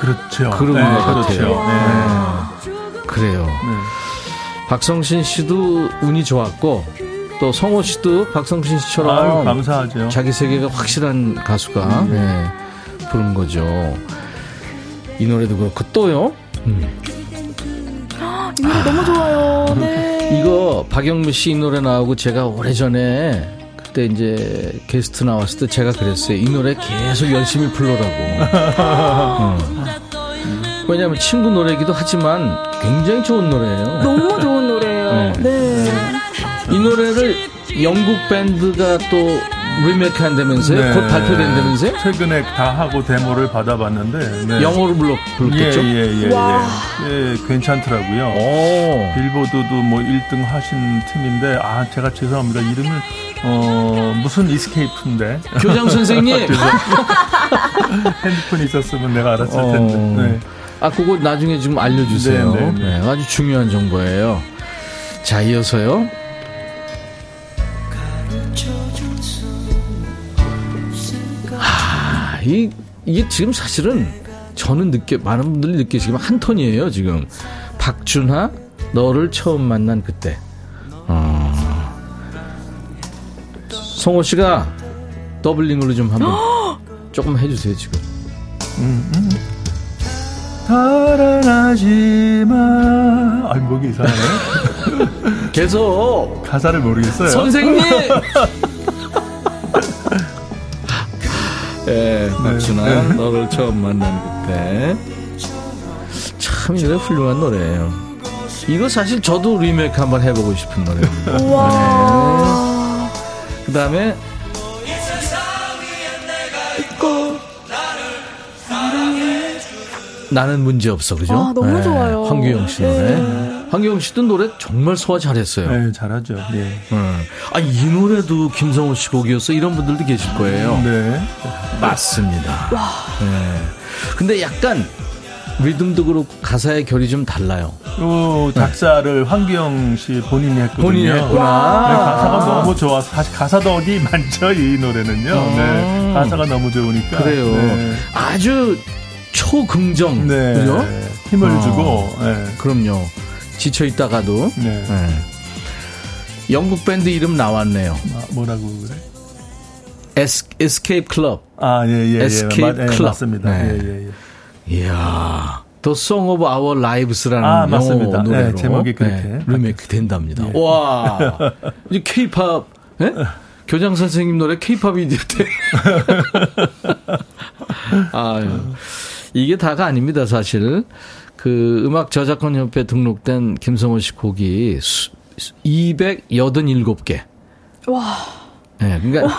그렇죠. 그런 네, 것 그렇죠. 같아요. 네. 그래요. 박성신 씨도 운이 좋았고 또 성호 씨도 박성신 씨처럼 아유, 감사하죠. 자기 세계가 확실한 가수가 네, 부른 거죠. 이 노래도 그렇고 또요. 음. 이 노래 너무 좋아요. 네. 이거 박영미 씨이 노래 나오고 제가 오래전에 그때 이제 게스트 나왔을 때 제가 그랬어요. 이 노래 계속 열심히 불러라고. 어. 왜냐하면 친구 노래기도 하지만 굉장히 좋은 노래예요. 너무 좋은 노래예요. 네. 네. 이 노래를 영국 밴드가 또 리메이크 한다면서요? 네. 곧 발표된다면서요? 최근에 다 하고 데모를 받아봤는데 네. 영어로 불러, 불렀겠죠? 예예예 예, 와. 예. 예, 괜찮더라고요. 오. 빌보드도 뭐 1등 하신 팀인데 아 제가 죄송합니다 이름을 어 무슨 이스케이프인데 교장 선생님! 핸드폰이 있었으면 내가 알았을 어. 텐데 네. 아, 그거 나중에 좀 알려주세요. 네, 네, 네. 네, 아주 중요한 정보예요. 자, 이어서요. 이, 이게 지금 사실은 저는 느껴, 많은 분들이 느끼시지만 한 톤이에요, 지금. 박준하, 너를 처음 만난 그때. 어. 성호 씨가 더블링으로 좀 한번 조금 해주세요, 지금. 달아나지 마. 아, 목이 이상하네. 계속! 가사를 모르겠어요. 선생님! 예, 박준아, 너를 처음 만난 그때. 참, 이 노래 훌륭한 노래예요. 이거 사실 저도 리메이크 한번 해보고 싶은 노래입니다. 와. 그 다음에, 나는 문제 없어, 그죠? 아, 너무 좋아요. 황규영 씨 노래. 네. 황규영 씨도 노래 정말 소화 잘했어요. 네, 잘하죠. 예. 음. 아, 이 노래도 김성호 씨 곡이었어. 이런 분들도 계실 거예요. 네. 맞습니다. 네. 근데 약간 리듬도 그렇고 가사의 결이 좀 달라요. 요 작사를 황기영 씨 본인이 했거든요. 본인이 네, 했구나. 가사가 너무 좋아. 사실 가사 덕이 많죠, 이 노래는요. 어. 네. 가사가 너무 좋으니까. 그래요. 네. 아주 초긍정. 네. 그죠? 힘을 어. 주고. 네. 그럼요. 지쳐 있다가도. 네. 네. 영국 밴드 이름 나왔네요. 아, 뭐라고 그래? Es, Escape Club. 아, 예, 예, 예. Escape 맞, 예, Club. 맞습니다. 네. 예, 예, 예. 이야. The Song of Our Lives라는 아, 맞습니다. 노래로 네, 제목이 그렇게 리메이크 된답니다. 예. 와, 이제 K-팝 예? 교장 선생님 노래 K-팝이 됐대. 아유, 이게 다가 아닙니다, 사실. 그 음악 저작권 협회 등록된 김성호 씨 곡이 287개. 와. 예, 그러니까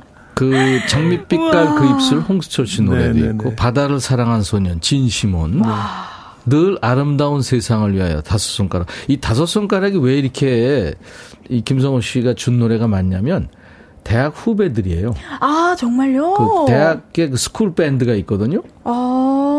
그 장밋빛깔 그 입술 홍수철 씨 노래도 네, 네, 있고 네. 바다를 사랑한 소년 진시몬 늘 아름다운 세상을 위하여 다섯 손가락 이 다섯 손가락이 왜 이렇게 이 김성호 씨가 준 노래가 많냐면 대학 후배들이에요. 아, 정말요? 그 대학의 그 school 밴드가 있거든요. 아.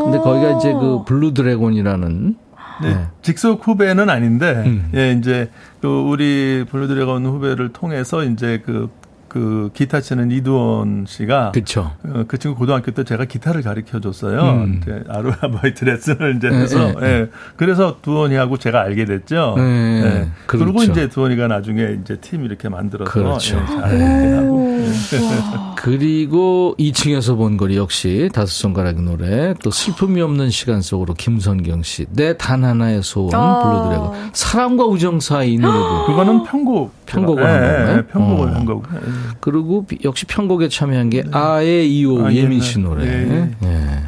근데 거기가 이제 그 블루 드래곤이라는 네. 네. 직속 후배는 아닌데, 음. 예, 이제, 그, 우리 블루드래곤 후배를 통해서 이제 그, 그 기타 치는 이두헌 씨가 그쵸. 어, 그 친구 고등학교 때 제가 기타를 가르쳐 줬어요. 음. 아르바이트 레슨을 이제 네, 해서 네, 예. 그래서 두원이하고 제가 알게 됐죠. 네, 예. 그리고 그렇죠. 이제 두원이가 나중에 이제 팀 이렇게 만들어서 그렇죠. 예, 하고. 그리고 2층에서 본 거리 역시 다섯 손가락 노래 또 슬픔이 없는 시간 속으로 김선경 씨 내 단 하나의 소원 아. 불러드리고 사랑과 우정 사이 이 노래도 그거는 편곡 편곡을 한 예? 예, 편곡을 어. 한 거고. 예. 그리고 비- 역시 편곡에 참여한 게 아의 이호 아, 예민 예, 씨 노래 예, 예. 예.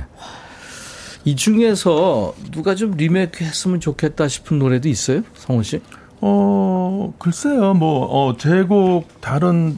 이 중에서 누가 좀 리메이크 했으면 좋겠다 싶은 노래도 있어요 성훈 씨? 어, 글쎄요, 뭐, 어, 제곡 다른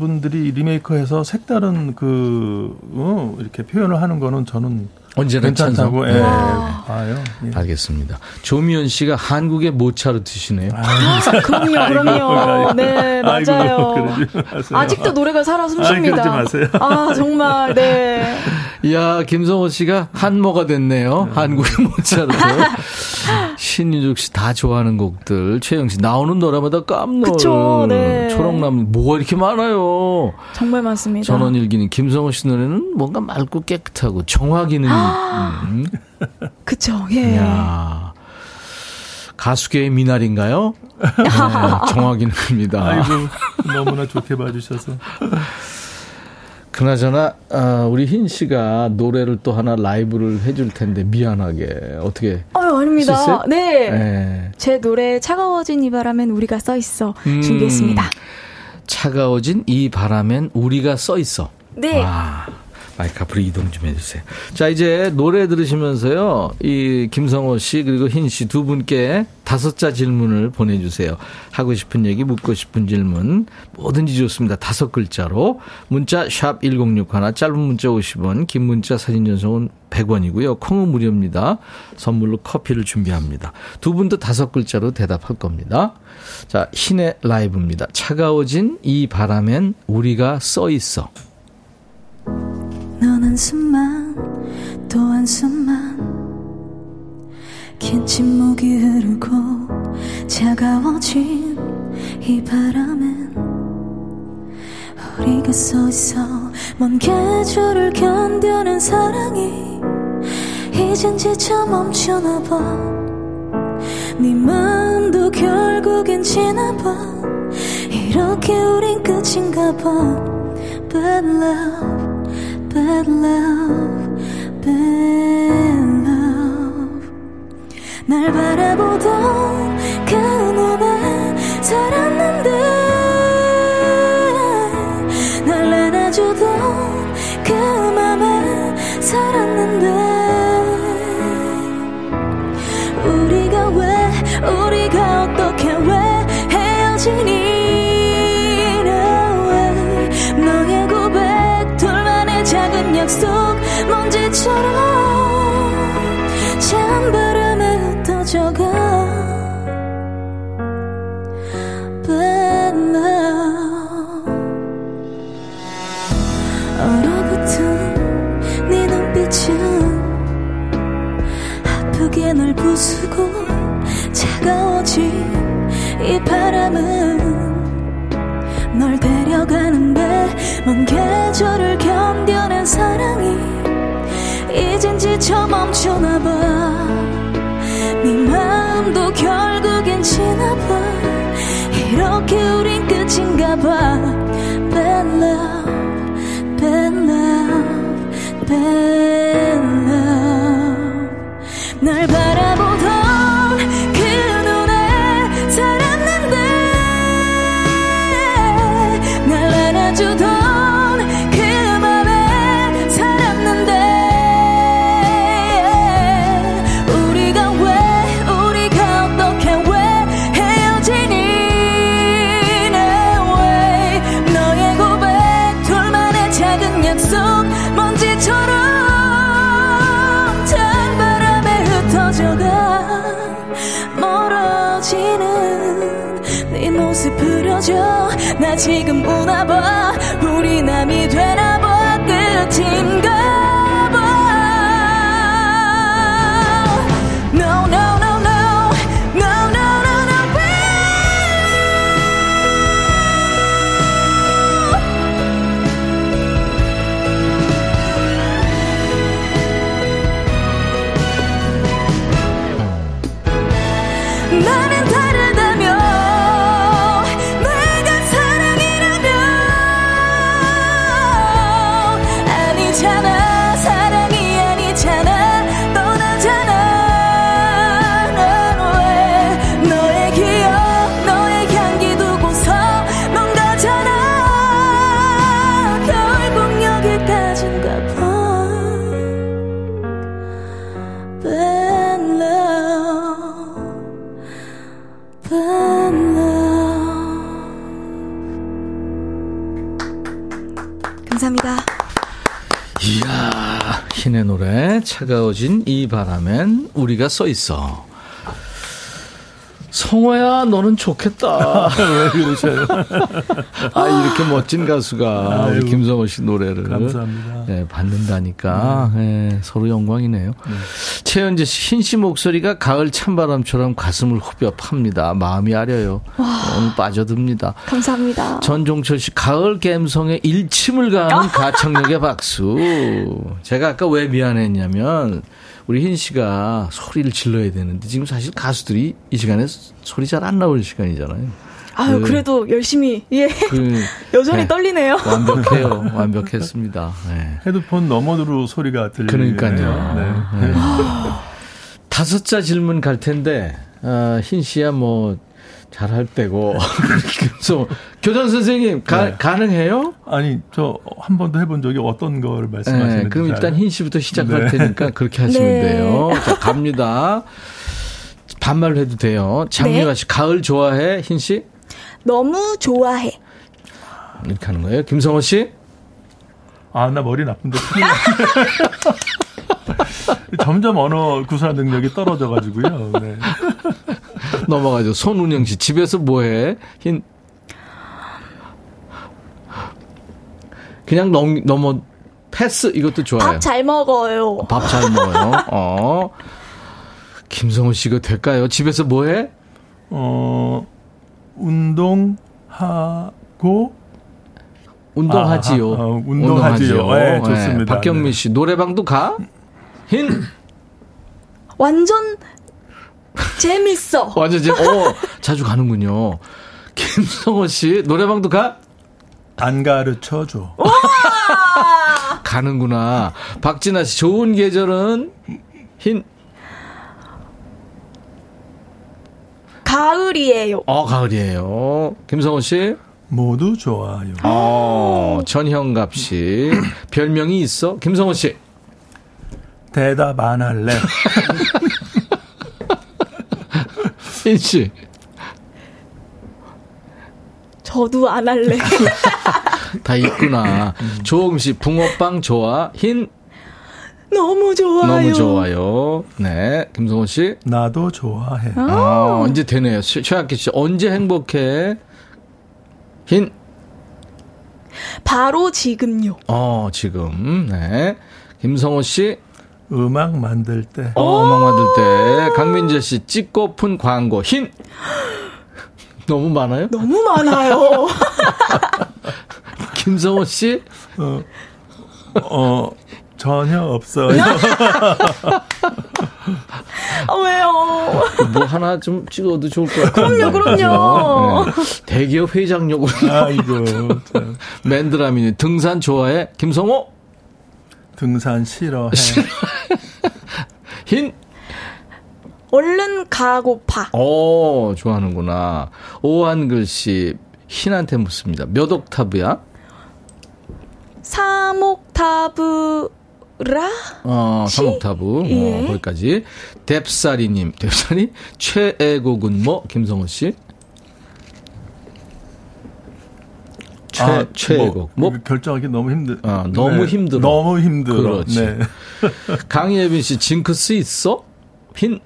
분들이 리메이크해서 색다른 그, 어, 이렇게 표현을 하는 거는 저는 언제나 괜찮다고. 찬성. 예. 와. 아요. 예. 알겠습니다. 조미연 씨가 한국의 모차르트시네요. 아, 그럼요, 그럼요. 네, 아이고, 맞아요. 그러지 마세요. 아직도 노래가 살아 숨쉽니다. 아, 정말, 네. 이야, 김성호 씨가 한모가 됐네요. 한국의 모차르트. 신유죽 씨다 좋아하는 곡들. 최영 씨 나오는 노래마다 깜놀. 그쵸, 네. 초록나무 뭐가 이렇게 많아요. 정말 많습니다. 전원일기는 김성호 씨 노래는 뭔가 맑고 깨끗하고 정화기는 음. 그쵸, 예. 야 가수계의 미날인가요? 네, 정화기는입니다. 아이고, 너무나 좋게 봐주셔서. 그나저나 아, 우리 흰 씨가 노래를 또 하나 라이브를 해줄 텐데 미안하게 어떻게 아유, 할수 아닙니다. 네. 네. 제 노래 차가워진 이 바람엔 우리가 써 있어 음. 준비했습니다. 차가워진 이 바람엔 우리가 써 있어. 네. 와, 마이크 앞으로 이동 좀 해주세요. 자, 이제 노래 들으시면서요, 이 김성호 씨 그리고 흰 씨 두 분께 다섯 자 질문을 보내주세요. 하고 싶은 얘기, 묻고 싶은 질문, 뭐든지 좋습니다. 다섯 글자로. 문자 샵 1061, 짧은 문자 50원, 긴 문자 사진 전송은 100원이고요. 콩은 무료입니다. 선물로 커피를 준비합니다. 두 분도 다섯 글자로 대답할 겁니다. 자, 흰의 라이브입니다. 차가워진 이 바람엔 우리가 써 있어. 넌 한숨만 또 한숨만. 긴 침묵이 흐르고 차가워진 이 바람엔 우리가 써있어 먼 계절을 견뎌낸 사랑이 이젠 지쳐 멈추나 봐네 마음도 결국엔 지나 봐. 이렇게 우린 끝인가 봐. Bad love bad love, bad love. 날 바라보던 그 눈에 살았는데, 이 바람은 널 데려가는데 먼 계절을 견뎌낸 사랑이 이젠 지쳐 멈추나 봐네 마음도 결국엔 지나 봐. 이렇게 우린 끝인가 봐. Bad love, bad love, bad love. 날 바라 신의 노래 차가워진 이 바람엔 우리가 써 있어. 성호야, 너는 좋겠다. 왜 그러셔요? 아, 이렇게 멋진 가수가 우리 아이고, 김성호 씨 노래를 감사합니다. 네, 받는다니까 네, 서로 영광이네요. 최현재 씨, 흰씨 목소리가 가을 찬바람처럼 가슴을 후벼 팝니다. 마음이 아려요. 너무 빠져듭니다. 감사합니다. 전종철 씨, 가을 감성에 일침을 가하는 가창력의 박수. 제가 아까 왜 미안했냐면, 우리 흰 씨가 소리를 질러야 되는데, 지금 사실 가수들이 이 시간에 소리 잘 안 나올 시간이잖아요. 아유, 그- 그래도 열심히, 예. 그, 여전히 네, 떨리네요. 완벽해요. 완벽했습니다. 네. 헤드폰 너머로 소리가 들리네요. 그러니까요. 네. 네. 다섯 자 질문 갈 텐데, 아, 흰 씨야 뭐, 잘할 때고. 그래서, 교장 선생님, 가, 네. 가능해요? 아니 저 한 번도 해본 적이 어떤 걸 말씀하시는지 네, 그럼 잘- 일단 흰 씨부터 시작할 네. 테니까 그렇게 하시면 네. 돼요. 자, 갑니다. 반말로 해도 돼요. 장미화 네. 씨, 가을 좋아해? 흰 씨? 너무 좋아해. 이렇게 하는 거예요. 김성호 씨? 아, 나 머리 나쁜데. 점점 언어 구사 능력이 떨어져가지고요. 네. 넘어가죠. 손운영 씨, 집에서 뭐 해? 흰. 그냥 넘, 넘어, 패스, 이것도 좋아요. 밥 잘 먹어요. 밥 잘 먹어요. 어. 김성호 씨, 이거 될까요? 집에서 뭐 해? 어, 운동하고, 운동하지요. 아, 아, 아, 운동하지요. 네, 좋습니다. 박경민 네. 씨, 노래방도 가? 흰? 완전 재밌어. 완전 이제, 어, 자주 가는군요. 김성호 씨, 노래방도 가? 안 가르쳐 줘. 가는구나. 박진아 씨, 좋은 계절은? 흰? 가을이에요. 어, 가을이에요. 김성호 씨? 모두 좋아요. 어, 전형갑 씨. 별명이 있어? 김성호 씨. 대답 안 할래. 흰 씨. 저도 안 할래. 다 있구나. 조홍 씨, 붕어빵 좋아? 흰? 너무 좋아요. 너무 좋아요. 네. 김성호 씨. 나도 좋아해. 어, 이제 되네요. 최- 최학기 씨, 언제 행복해? 흰? 바로 지금요. 어, 지금. 네. 김성호 씨. 음악 만들 때. 어, 음악 만들 때. 강민재 씨, 찍고픈 광고. 흰? 너무 많아요? 너무 많아요. 김성호 씨? 어, 어, 전혀 없어요. 아, 왜요? 뭐 하나 좀 찍어도 좋을 것 같아요. 그럼요, 그럼요. 네. 대기업 회장용으로. 아이고, 참. 맨드라미니 등산 좋아해? 김성호? 등산 싫어해. 흰? 얼른 가고파. 어, 좋아하는구나. 오한 글 씨, 흰한테 묻습니다. 몇 옥타브야? 3옥타브라? 어, 시? 3옥타브. 예. 어, 거기까지. 뎁사리님, 뎁사리? 최애곡은 뭐? 김성호 씨? 최, 아, 최애곡. 뭐, 뭐, 결정하기 너무 힘들. 어, 너무 힘들어. 너무 힘들어. 그렇지. 네. 강예빈 씨, 징크스 있어? 흰?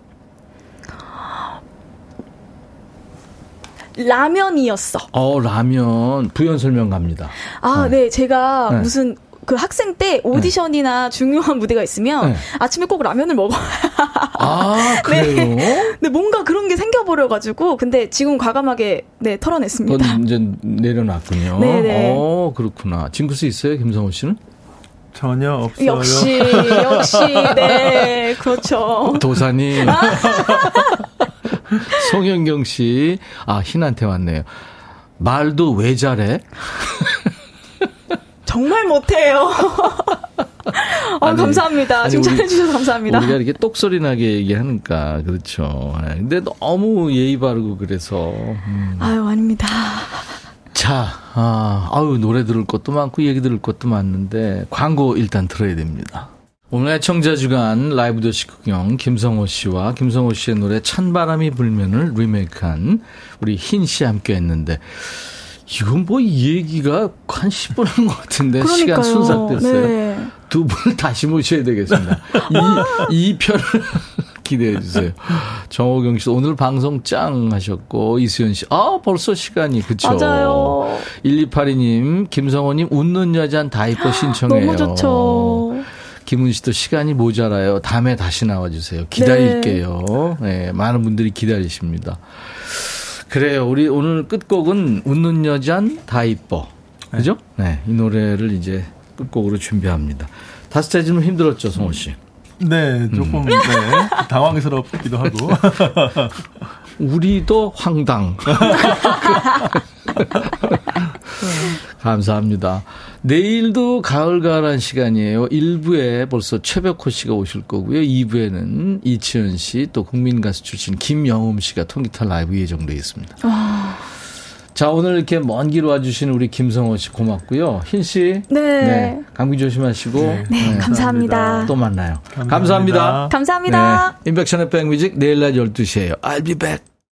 라면이었어. 어, 라면. 부연 설명 갑니다. 아, 네. 제가 네. 무슨 그 학생 때 오디션이나 중요한 무대가 있으면 네. 아침에 꼭 라면을 먹어요. 아, 그래요? 근데 뭔가 그런 게 생겨버려가지고 근데 지금 과감하게 네 털어냈습니다. 이제 내려놨군요. 네네. 어, 그렇구나. 징크스 있어요, 김성호 씨는? 전혀 없어요. 역시 역시 네 그렇죠. 도사님. 송현경 씨. 아, 흰한테 왔네요. 말도 왜 잘해? 정말 못해요. 어, 아니, 감사합니다. 아니, 칭찬해 우리- 주셔서 감사합니다. 우리가 이렇게 똑소리 나게 얘기하니까, 그렇죠. 예, 근데 너무 예의 바르고 그래서. 음. 아유 아닙니다. 자, 아, 아유, 노래 들을 것도 많고 얘기 들을 것도 많은데, 광고 일단 들어야 됩니다. 오늘 애청자 주간 라이브 도시 구경 김성호 씨와 김성호 씨의 노래 찬바람이 불면을 리메이크한 우리 흰 씨 함께 했는데, 이건 뭐이 얘기가 한 10분 한 것 같은데, 시간 순삭됐어요. 네. 두 분을 다시 모셔야 되겠습니다. 이, 이 편을 기대해 주세요. 정호경 씨 오늘 방송 짱 하셨고 이수연 씨. 아 벌써 시간이 그쵸. 맞아요. 1282 님 김성호 님 웃는 여잔 다 이뻐 신청해요. 너무 좋죠. 김은 씨도 시간이 모자라요. 다음에 다시 나와 주세요. 기다릴게요. 네. 많은 분들이 기다리십니다. 그래요. 우리 오늘 끝곡은 웃는 여잔 다 이뻐. 그죠? 네. 이 노래를 이제 끝곡으로 준비합니다. 다섯 째 질문 힘들었죠, 성호 씨? 네, 조금 네, 당황스럽기도 하고. 우리도 황당. 감사합니다. 내일도 가을 가을한 시간이에요. 1부에 벌써 최백호 씨가 오실 거고요. 2부에는 이치현 씨, 또 국민가수 출신 김영음 씨가 통기타 라이브 예정되어 있습니다. 자, 오늘 이렇게 먼 길 와주신 우리 김성호 씨 고맙고요. 흰 씨. 네. 감기 조심하시고. 네, 감사합니다. 또 만나요. 감사합니다. 감사합니다. 감사합니다. 네. 인백션의 백뮤직 내일 낮 12시에요. I'll be back.